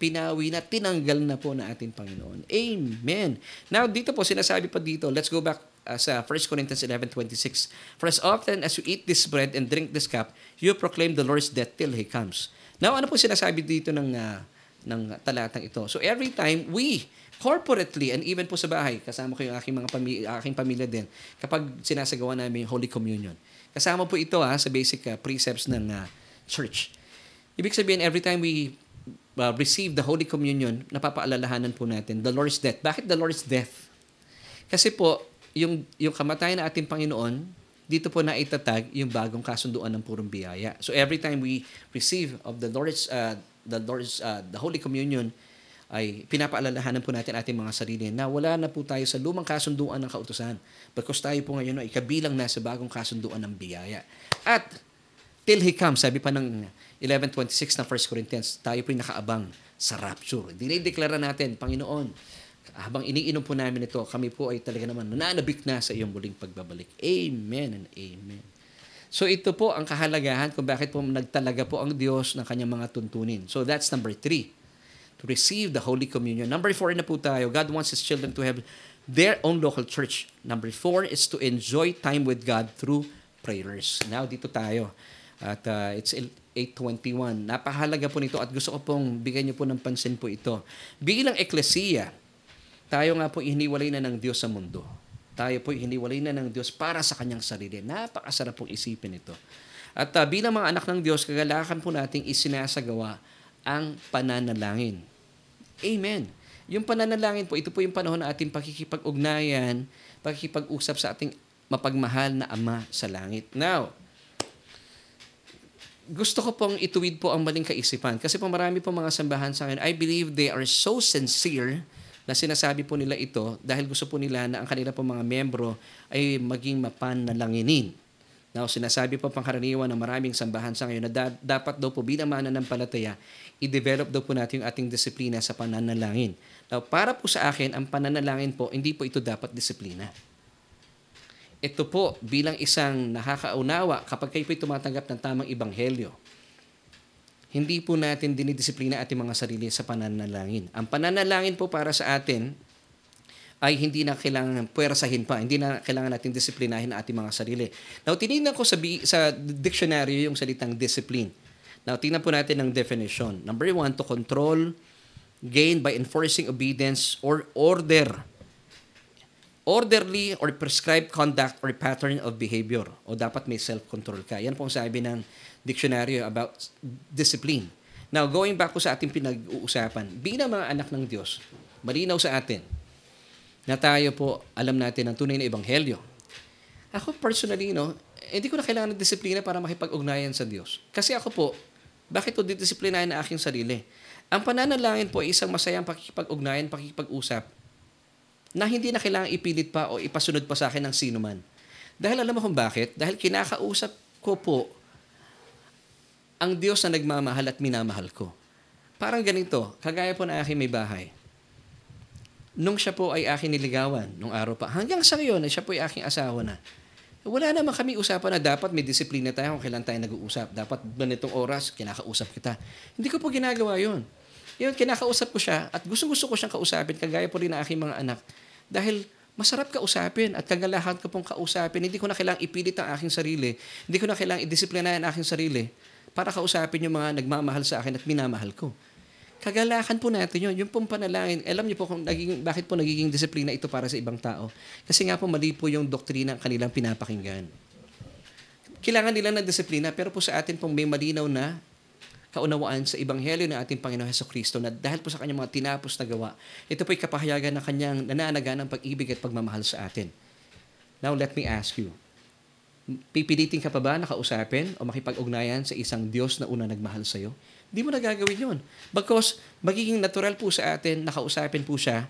[SPEAKER 1] pinawi na, tinanggal na po na ating Panginoon. Amen. Now, dito po, sinasabi pa dito, let's go back uh, sa 1 Corinthians 11.26. For as often as you eat this bread and drink this cup, you proclaim the Lord's death till He comes. Now, ano po sinasabi dito ng, uh, ng talatang ito? So, every time we, corporately, and even po sa bahay, kasama ko yung aking mga pamilya, aking pamilya din, kapag sinasagawa namin yung Holy Communion. Kasama po ito ha, sa basic uh, precepts ng uh, church. Ibig sabihin, every time we uh, receive the Holy Communion, napapaalalahanan po natin the Lord's death. Bakit the Lord's death? Kasi po, yung, yung kamatayan ng ating Panginoon, dito po na itatag yung bagong kasunduan ng purong biyaya. So every time we receive of the Lord's uh, the Lord's uh, the Holy Communion ay pinapaalalahanan po natin ating mga sarili na wala na po tayo sa lumang kasunduan ng kautusan. Because tayo po ngayon ay kabilang na sa bagong kasunduan ng biyaya. At till He comes, sabi pa ng 11.26 ng 1 Corinthians, tayo po yung nakaabang sa rapture. Dinideklara natin, Panginoon, habang iniinom po namin ito, kami po ay talaga naman nananabik na sa iyong muling pagbabalik. Amen and amen. So ito po ang kahalagahan kung bakit po nagtalaga po ang Diyos ng kanyang mga tuntunin. So that's number three. To receive the Holy Communion. Number four na po tayo. God wants His children to have their own local church. Number four is to enjoy time with God through prayers. Now, dito tayo. At uh, it's 8.21. Napahalaga po nito at gusto ko pong bigyan niyo po ng pansin po ito. Bilang eklesiya, tayo nga po hiniwalay na ng Diyos sa mundo. Tayo po hiniwalay na ng Diyos para sa kanyang sarili. Napakasarap pong isipin ito. At uh, bilang mga anak ng Diyos, kagalakan po nating isinasagawa ang pananalangin. Amen. Yung pananalangin po, ito po yung panahon na ating pakikipag-ugnayan, pakikipag-usap sa ating mapagmahal na Ama sa langit. Now, gusto ko pong ituwid po ang maling kaisipan. Kasi po marami po mga sambahan sa akin, I believe they are so sincere na sinasabi po nila ito dahil gusto po nila na ang kanila po mga membro ay maging mapanalanginin. Now, sinasabi po pangkaraniwan ng maraming sambahan sa ngayon na da- dapat daw po bilang mananampalataya, i-develop daw po natin yung ating disiplina sa pananalangin. Now, para po sa akin, ang pananalangin po, hindi po ito dapat disiplina ito po bilang isang nakakaunawa kapag kayo po'y tumatanggap ng tamang ibanghelyo. Hindi po natin dinidisiplina ating mga sarili sa pananalangin. Ang pananalangin po para sa atin ay hindi na kailangan puwersahin pa, hindi na kailangan natin disiplinahin ang ating mga sarili. Now, tinignan ko sa, sa dictionary yung salitang discipline. Now, tingnan po natin ang definition. Number one, to control, gain by enforcing obedience or order orderly or prescribed conduct or pattern of behavior o dapat may self-control ka. Yan po ang sabi ng dictionary about discipline. Now, going back po sa ating pinag-uusapan, bilang mga anak ng Diyos, malinaw sa atin na tayo po alam natin ang tunay na ebanghelyo. Ako personally, no, hindi ko na kailangan ng disiplina para makipag-ugnayan sa Diyos. Kasi ako po, bakit ko didisiplinahin ang aking sarili? Ang pananalangin po ay isang masayang pakikipag-ugnayan, pakikipag-usap na hindi na kailangang ipilit pa o ipasunod pa sa akin ng sino man. Dahil alam mo kung bakit? Dahil kinakausap ko po ang Diyos na nagmamahal at minamahal ko. Parang ganito, kagaya po na aking may bahay. Nung siya po ay aking niligawan, nung araw pa, hanggang sa ngayon, siya po ay aking asawa na. Wala naman kami usapan na dapat may disiplina tayo kung kailan tayo nag-uusap. Dapat ganitong oras, kinakausap kita. Hindi ko po ginagawa yon. Yun, kinakausap ko siya at gusto-gusto ko siyang kausapin, kagaya po rin ng aking mga anak. Dahil masarap kausapin at kagalahan ko pong kausapin. Hindi ko na kailangang ipilit ang aking sarili. Hindi ko na kailangang idisiplina ang aking sarili para kausapin yung mga nagmamahal sa akin at minamahal ko. Kagalakan po natin yun. Yung pong panalangin, alam niyo po kung naging, bakit po nagiging disiplina ito para sa ibang tao. Kasi nga po mali po yung doktrina kanilang pinapakinggan. Kailangan nila ng disiplina, pero po sa atin pong may malinaw na kaunawaan sa Ebanghelyo ng ating Panginoon Heso Kristo na dahil po sa kanyang mga tinapos na gawa, ito po'y kapahayagan ng kanyang nananaga ng pag-ibig at pagmamahal sa atin. Now, let me ask you, pipilitin ka pa ba na kausapin o makipag-ugnayan sa isang Diyos na una nagmahal sa'yo? Hindi mo na gagawin yun. Because magiging natural po sa atin na kausapin po siya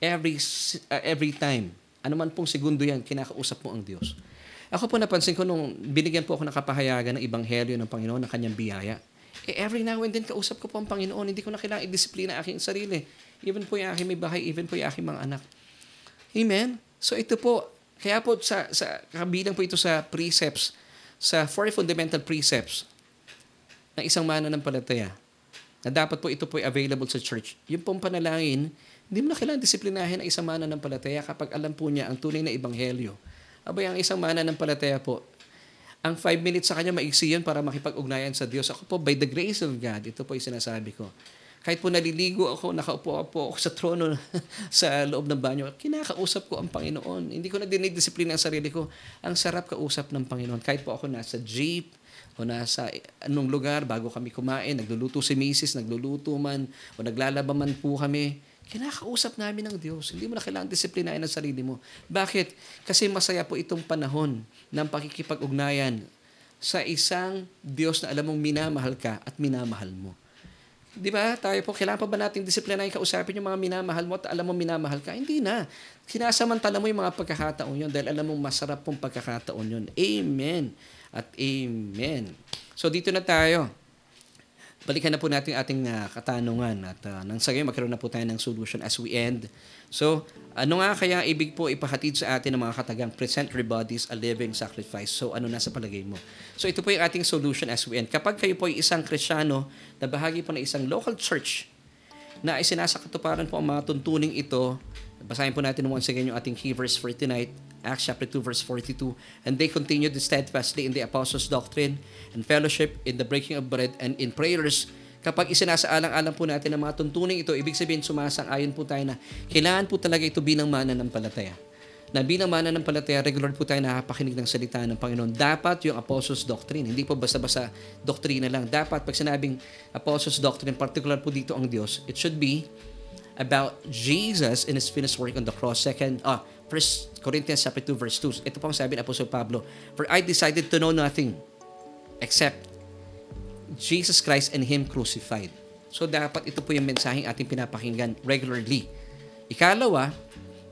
[SPEAKER 1] every, uh, every time. Ano man pong segundo yan, kinakausap mo ang Diyos. Ako po napansin ko nung binigyan po ako ng kapahayagan ng Ebanghelyo ng Panginoon, ng kanyang biyaya. Eh, every now and then, kausap ko po ang Panginoon. Hindi ko na kailangan i-disiplina aking sarili. Even po yung aking may bahay, even po yung aking mga anak. Amen? So ito po, kaya po sa, sa kabilang po ito sa precepts, sa four fundamental precepts ng isang mananampalataya na dapat po ito po available sa church. Yung pong panalangin, hindi mo na kailangan disiplinahin ang isang mananampalataya kapag alam po niya ang tunay na ebanghelyo. Abay, ang isang mananampalataya po, ang five minutes sa kanya, maiksi yun para makipag-ugnayan sa Diyos. Ako po, by the grace of God, ito po yung sinasabi ko. Kahit po naliligo ako, nakaupo po ako sa trono sa loob ng banyo, kinakausap ko ang Panginoon. Hindi ko na dinidisiplina ang sarili ko. Ang sarap kausap ng Panginoon. Kahit po ako nasa jeep, o nasa anong lugar bago kami kumain, nagluluto si Mrs., nagluluto man, o naglalaba man po kami, kinakausap namin ng Diyos. Hindi mo na kailangan disiplinahin ang sarili mo. Bakit? Kasi masaya po itong panahon ng pakikipag-ugnayan sa isang Diyos na alam mong minamahal ka at minamahal mo. Di ba? Tayo po, kailangan pa ba natin disiplinahin kausapin yung mga minamahal mo at alam mo minamahal ka? Hindi na. Sinasamantala mo yung mga pagkakataon yun dahil alam mo masarap pong pagkakataon yun. Amen. At amen. So dito na tayo. Balikan na po natin ating uh, katanungan at uh, nang sa ngayon magkaroon na po tayo ng solution as we end. So, ano nga kaya ibig po ipahatid sa atin ng mga katagang present your bodies a living sacrifice? So, ano nasa palagay mo? So, ito po yung ating solution as we end. Kapag kayo po ay isang krisyano na bahagi po ng isang local church na isinasakatuparan po ang mga tuntuning ito, basahin po natin once again yung ating key verse for tonight, Acts chapter 2 verse 42. And they continued steadfastly in the apostles' doctrine and fellowship in the breaking of bread and in prayers. Kapag isinasaalang-alang po natin ang mga tuntuning ito, ibig sabihin sumasang-ayon po tayo na kailangan po talaga ito bilang mananampalataya. Na bilang mananampalataya, regular po tayo nakapakinig ng salita ng Panginoon. Dapat yung apostles' doctrine, hindi po basta-basta doktrina lang. Dapat pag sinabing apostles' doctrine, particular po dito ang Diyos, it should be about Jesus and His finished work on the cross. Second, ah, 1 Corinthians chapter 2 verse 2. Ito pong sabi ni Apostle Pablo, For I decided to know nothing except Jesus Christ and Him crucified. So dapat ito po yung mensaheng ating pinapakinggan regularly. Ikalawa,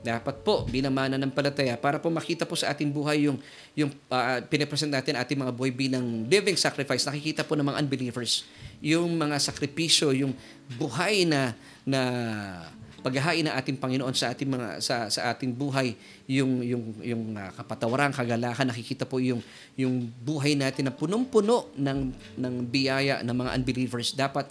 [SPEAKER 1] dapat po bilang mananampalataya para po makita po sa ating buhay yung yung uh, pinapresent natin ating mga buhay bilang living sacrifice. Nakikita po ng mga unbelievers yung mga sakripisyo yung buhay na na paghahain ng ating Panginoon sa ating mga sa sa ating buhay. Yung yung yung uh, kapatawaran kagalakan nakikita po yung yung buhay natin na punong-puno ng ng biyaya ng mga unbelievers. Dapat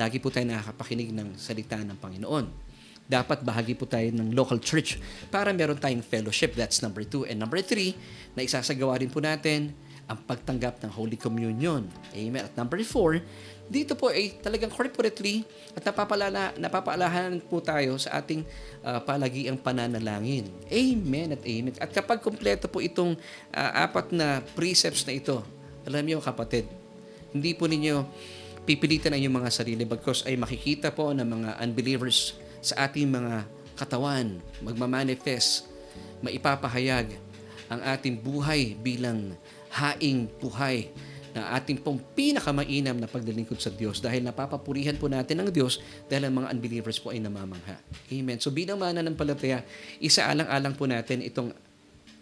[SPEAKER 1] lagi po tayo nakakapakinig ng salita ng Panginoon dapat bahagi po tayo ng local church para meron tayong fellowship that's number two and number three na isasagawa rin po natin ang pagtanggap ng Holy Communion. Amen. At number four, dito po ay talagang corporately at napapalala, napapaalahan po tayo sa ating uh, palagiang pananalangin. Amen at amen. At kapag kumpleto po itong uh, apat na precepts na ito, alam niyo kapatid, hindi po ninyo pipilitan ang inyong mga sarili bagkos ay makikita po ng mga unbelievers sa ating mga katawan, magmamanifest, maipapahayag ang ating buhay bilang haing buhay na ating pong pinakamainam na paglilingkod sa Diyos dahil napapapurihan po natin ang Diyos dahil ang mga unbelievers po ay namamangha. Amen. So bilang mananampalataya, isaalang-alang po natin itong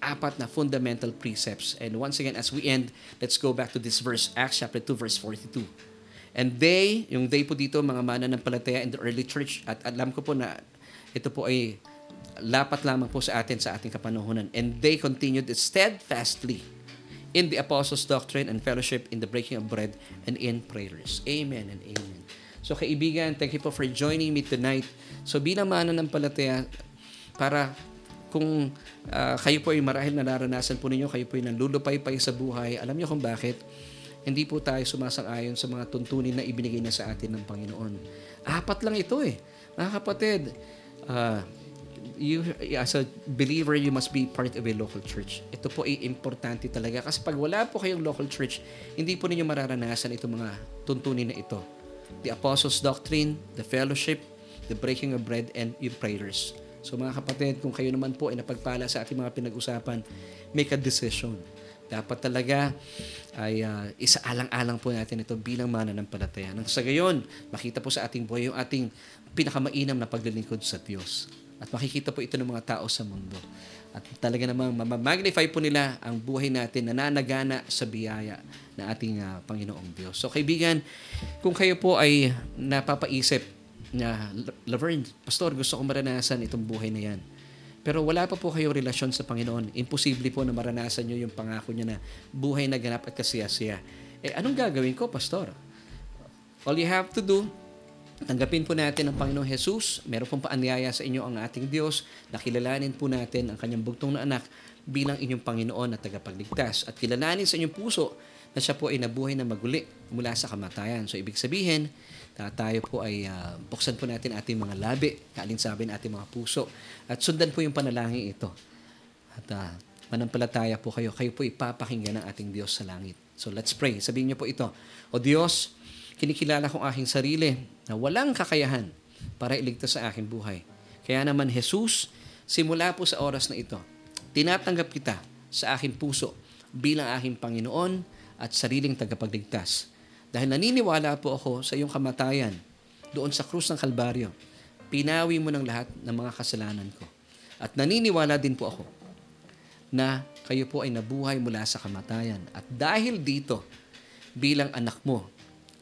[SPEAKER 1] apat na fundamental precepts. And once again, as we end, let's go back to this verse, Acts chapter 2, verse 42. And they, yung they po dito, mga mananampalataya in the early church, at alam ko po na ito po ay lapat lamang po sa atin sa ating kapanahonan. And they continued steadfastly in the apostles' doctrine and fellowship in the breaking of bread and in prayers. Amen and amen. So kaibigan, thank you po for joining me tonight. So bilang mananampalataya, para kung uh, kayo po ay marahil na naranasan po ninyo, kayo po ay nanlulupay-pay sa buhay, alam niyo kung bakit? Hindi po tayo sumasang-ayon sa mga tuntunin na ibinigay na sa atin ng Panginoon. Apat lang ito eh. Mga kapatid, uh, you, as a believer, you must be part of a local church. Ito po ay importante talaga. Kasi pag wala po kayong local church, hindi po ninyo mararanasan itong mga tuntunin na ito. The Apostles' Doctrine, the fellowship, the breaking of bread, and yung prayers. So mga kapatid, kung kayo naman po ay napagpala sa ating mga pinag-usapan, make a decision. Dapat talaga ay uh, isaalang-alang po natin ito bilang mananampalataya. Nang sa gayon, makita po sa ating buhay yung ating pinakamainam na paglilingkod sa Diyos. At makikita po ito ng mga tao sa mundo. At talaga namang magnify po nila ang buhay natin na nanagana sa biyaya ng ating uh, Panginoong Diyos. So kaibigan, kung kayo po ay napapaisip na, Laverne, Pastor, gusto ko maranasan itong buhay na yan. Pero wala pa po kayong relasyon sa Panginoon. Imposible po na maranasan nyo yung pangako niya na buhay na ganap at kasiyasiya. Eh, anong gagawin ko, Pastor? All you have to do, Tanggapin po natin ang Panginoong Jesus. Meron pong paanyaya sa inyo ang ating Diyos. Nakilalanin po natin ang kanyang bugtong na anak bilang inyong Panginoon at tagapagligtas. At kilalanin sa inyong puso na siya po ay nabuhay na maguli mula sa kamatayan. So, ibig sabihin, na tayo po ay uh, buksan po natin ating mga labi, kalinsabi ng ating mga puso, at sundan po yung panalangin ito. At uh, manampalataya po kayo, kayo po ipapakinggan ng ating Diyos sa langit. So let's pray. Sabihin niyo po ito, O Diyos, kinikilala kong aking sarili na walang kakayahan para iligtas sa aking buhay. Kaya naman, Jesus, simula po sa oras na ito, tinatanggap kita sa aking puso bilang aking Panginoon at sariling tagapagligtas. Dahil naniniwala po ako sa iyong kamatayan doon sa krus ng Kalbaryo. Pinawi mo ng lahat ng mga kasalanan ko. At naniniwala din po ako na kayo po ay nabuhay mula sa kamatayan. At dahil dito, bilang anak mo,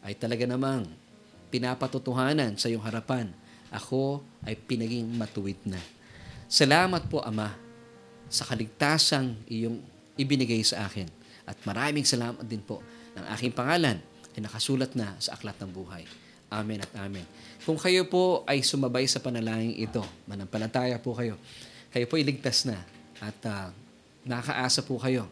[SPEAKER 1] ay talaga namang pinapatotohanan sa iyong harapan, ako ay pinaging matuwid na. Salamat po, Ama, sa kaligtasang iyong ibinigay sa akin. At maraming salamat din po ng aking pangalan ay nakasulat na sa Aklat ng Buhay. Amen at Amen. Kung kayo po ay sumabay sa panalangin ito, manampalataya po kayo, kayo po iligtas na at uh, nakakaasa po kayo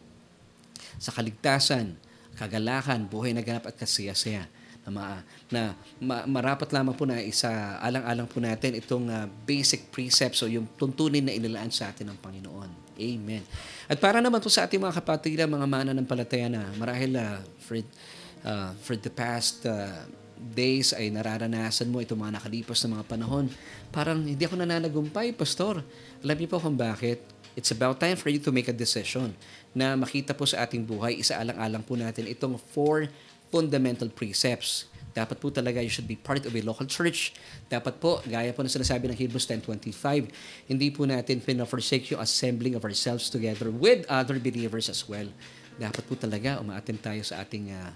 [SPEAKER 1] sa kaligtasan, kagalakan, buhay na ganap at kasiyasaya na, ma, na ma, marapat lamang po na isa alang-alang po natin itong uh, basic precepts o yung tuntunin na inilaan sa atin ng Panginoon. Amen. At para naman po sa ating mga kapatid, mga mana ng palataya na marahil uh, for, uh, for the past uh, days ay nararanasan mo itong mga nakalipas na mga panahon. Parang hindi ako nananagumpay, Pastor. Alam niyo po kung bakit? It's about time for you to make a decision na makita po sa ating buhay, isa alang-alang po natin itong four fundamental precepts. Dapat po talaga you should be part of a local church. Dapat po, gaya po na sinasabi ng Hebrews 10.25, hindi po natin pina-forsake yung assembling of ourselves together with other believers as well. Dapat po talaga umaattend tayo sa ating uh,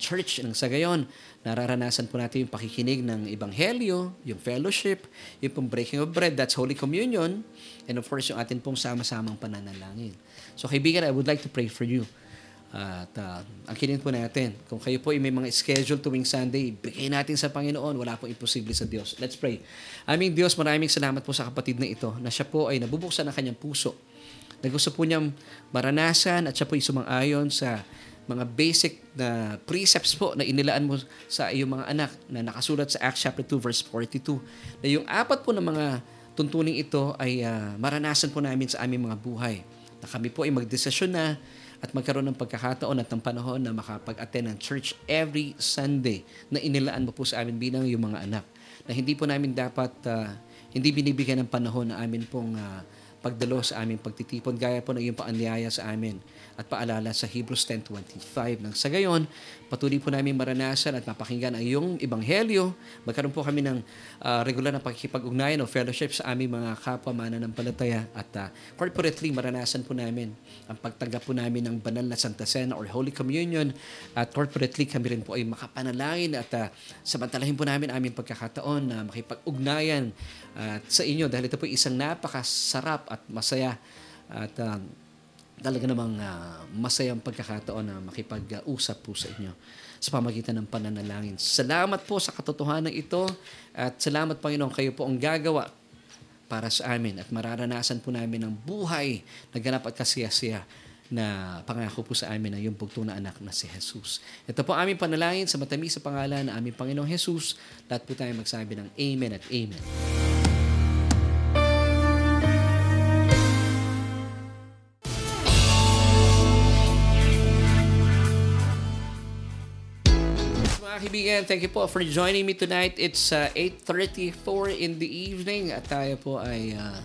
[SPEAKER 1] church nang sa gayon, nararanasan po natin yung pakikinig ng Ebanghelyo, yung fellowship, yung pong breaking of bread, that's Holy Communion, and of course, yung atin pong sama-samang pananalangin. So kaibigan, I would like to pray for you. At uh, ang kinin po natin, kung kayo po ay may mga schedule tuwing Sunday, bigay natin sa Panginoon. Wala pong imposible sa Diyos. Let's pray. Aming Diyos, maraming salamat po sa kapatid na ito na siya po ay nabubuksan ng kanyang puso. Na gusto po niyang maranasan at siya po ay sumang-ayon sa mga basic na precepts po na inilaan mo sa iyong mga anak na nakasulat sa Acts chapter 2 verse 42. Na yung apat po ng mga tuntuning ito ay uh, maranasan po namin sa aming mga buhay. Na kami po ay magdesisyon na at magkaroon ng pagkakataon at ng panahon na makapag-attend ng church every Sunday na inilaan mo po sa amin bilang yung mga anak. Na hindi po namin dapat, uh, hindi binibigyan ng panahon na amin pong uh, pagdalo sa aming pagtitipon gaya po ng iyong paanyaya sa amin at paalala sa Hebrews 10.25. Nang sa gayon, patuloy po namin maranasan at mapakinggan ang iyong ebanghelyo. Magkaroon po kami ng uh, regular na pakikipag-ugnayan o fellowship sa aming mga kapwa mananampalataya at uh, corporately maranasan po namin ang pagtanggap po namin ng banal na Santa Cena or Holy Communion at corporately kami rin po ay makapanalangin at uh, samantalahin po namin aming pagkakataon na makipag-ugnayan at uh, sa inyo dahil ito po isang napakasarap at masaya at uh, talaga namang uh, masayang pagkakataon na makipag-usap po sa inyo sa pamagitan ng pananalangin. Salamat po sa katotohanan ito at salamat Panginoon kayo po ang gagawa para sa amin at mararanasan po namin ang buhay na ganap at kasiyasiya na pangako po sa amin ng yung bugtong na anak na si Jesus. Ito po aming panalangin sa matamis sa pangalan ng aming Panginoong Jesus. Lahat po tayo magsabi ng Amen at Amen. Kaibigan, thank you po for joining me tonight. It's uh, 8.34 in the evening at tayo po ay uh,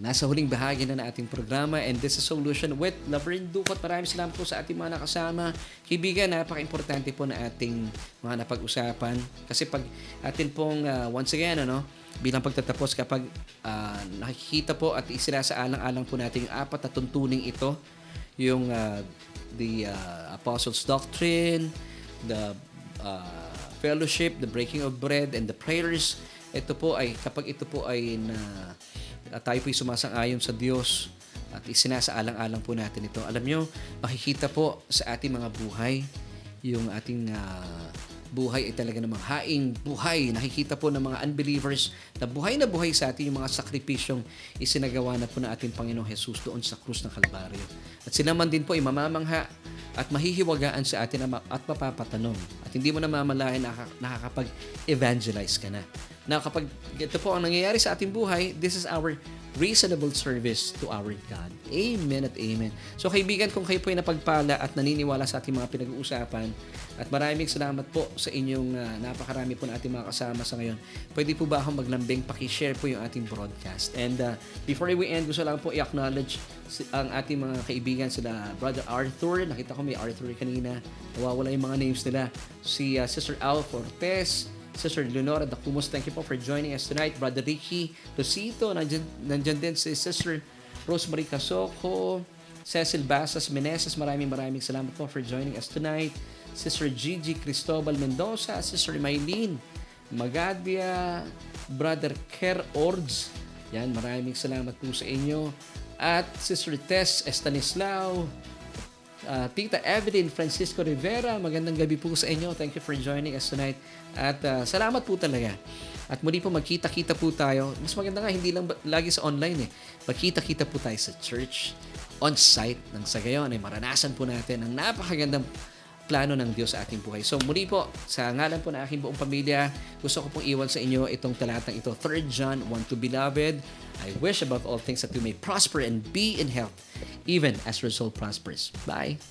[SPEAKER 1] nasa huling bahagi na ng ating programa and this is Solution with Laverne Ducot. Maraming salamat po sa ating mga nakasama. Kaibigan, napaka-importante po na ating mga napag-usapan kasi pag atin pong uh, once again, ano, bilang pagtatapos kapag uh, nakikita po at isinasaalang-alang po natin yung apat na tuntuning ito, yung uh, the uh, Apostles' Doctrine, the uh, fellowship, the breaking of bread, and the prayers. Ito po ay, kapag ito po ay na, tayo po ay sumasang-ayon sa Diyos at isinasaalang-alang po natin ito. Alam nyo, makikita po sa ating mga buhay yung ating uh, buhay ay talaga namang haing buhay. Nakikita po ng mga unbelievers na buhay na buhay sa atin yung mga sakripisyong isinagawa na po ng ating Panginoong Jesus doon sa krus ng Kalbaryo. At sila man din po ay mamamangha at mahihiwagaan sa atin at mapapatanong. At hindi mo na mamalayan na nakakapag-evangelize ka na. Na kapag ito po ang nangyayari sa ating buhay, this is our reasonable service to our God. Amen at amen. So kaibigan, kung kayo po ay napagpala at naniniwala sa ating mga pinag-uusapan, at maraming salamat po sa inyong uh, napakarami po na ating mga kasama sa ngayon. Pwede po ba akong maglambing? Pakishare po yung ating broadcast. And uh, before we end, gusto lang po i-acknowledge ang ating mga kaibigan sila Brother Arthur. Nakita ko may Arthur kanina. Nawawala yung mga names nila. Si uh, Sister Al Fortes, Sister Leonora Dacumos, thank you po for joining us tonight. Brother Ricky Lucito, nandyan, nandyan din si Sister Rosemary Casoko, Cecil Basas Meneses, maraming maraming salamat po for joining us tonight. Sister Gigi Cristobal Mendoza, Sister Maylene Magadia, Brother Ker Ords. Yan, maraming salamat po sa inyo. At Sister Tess Estanislao, uh, Tita Evelyn Francisco Rivera, magandang gabi po sa inyo. Thank you for joining us tonight. At uh, salamat po talaga. At muli po magkita-kita po tayo. Mas maganda nga, hindi lang lagi sa online eh. Magkita-kita po tayo sa church, on-site, nang sa gayon ay maranasan po natin ang napakagandang plano ng Diyos sa ating buhay. So muli po, sa ngalan po ng aking buong pamilya, gusto ko pong iwan sa inyo itong talatang ito, 3 John 1 to Beloved, I wish above all things that you may prosper and be in health, even as your soul prospers. Bye!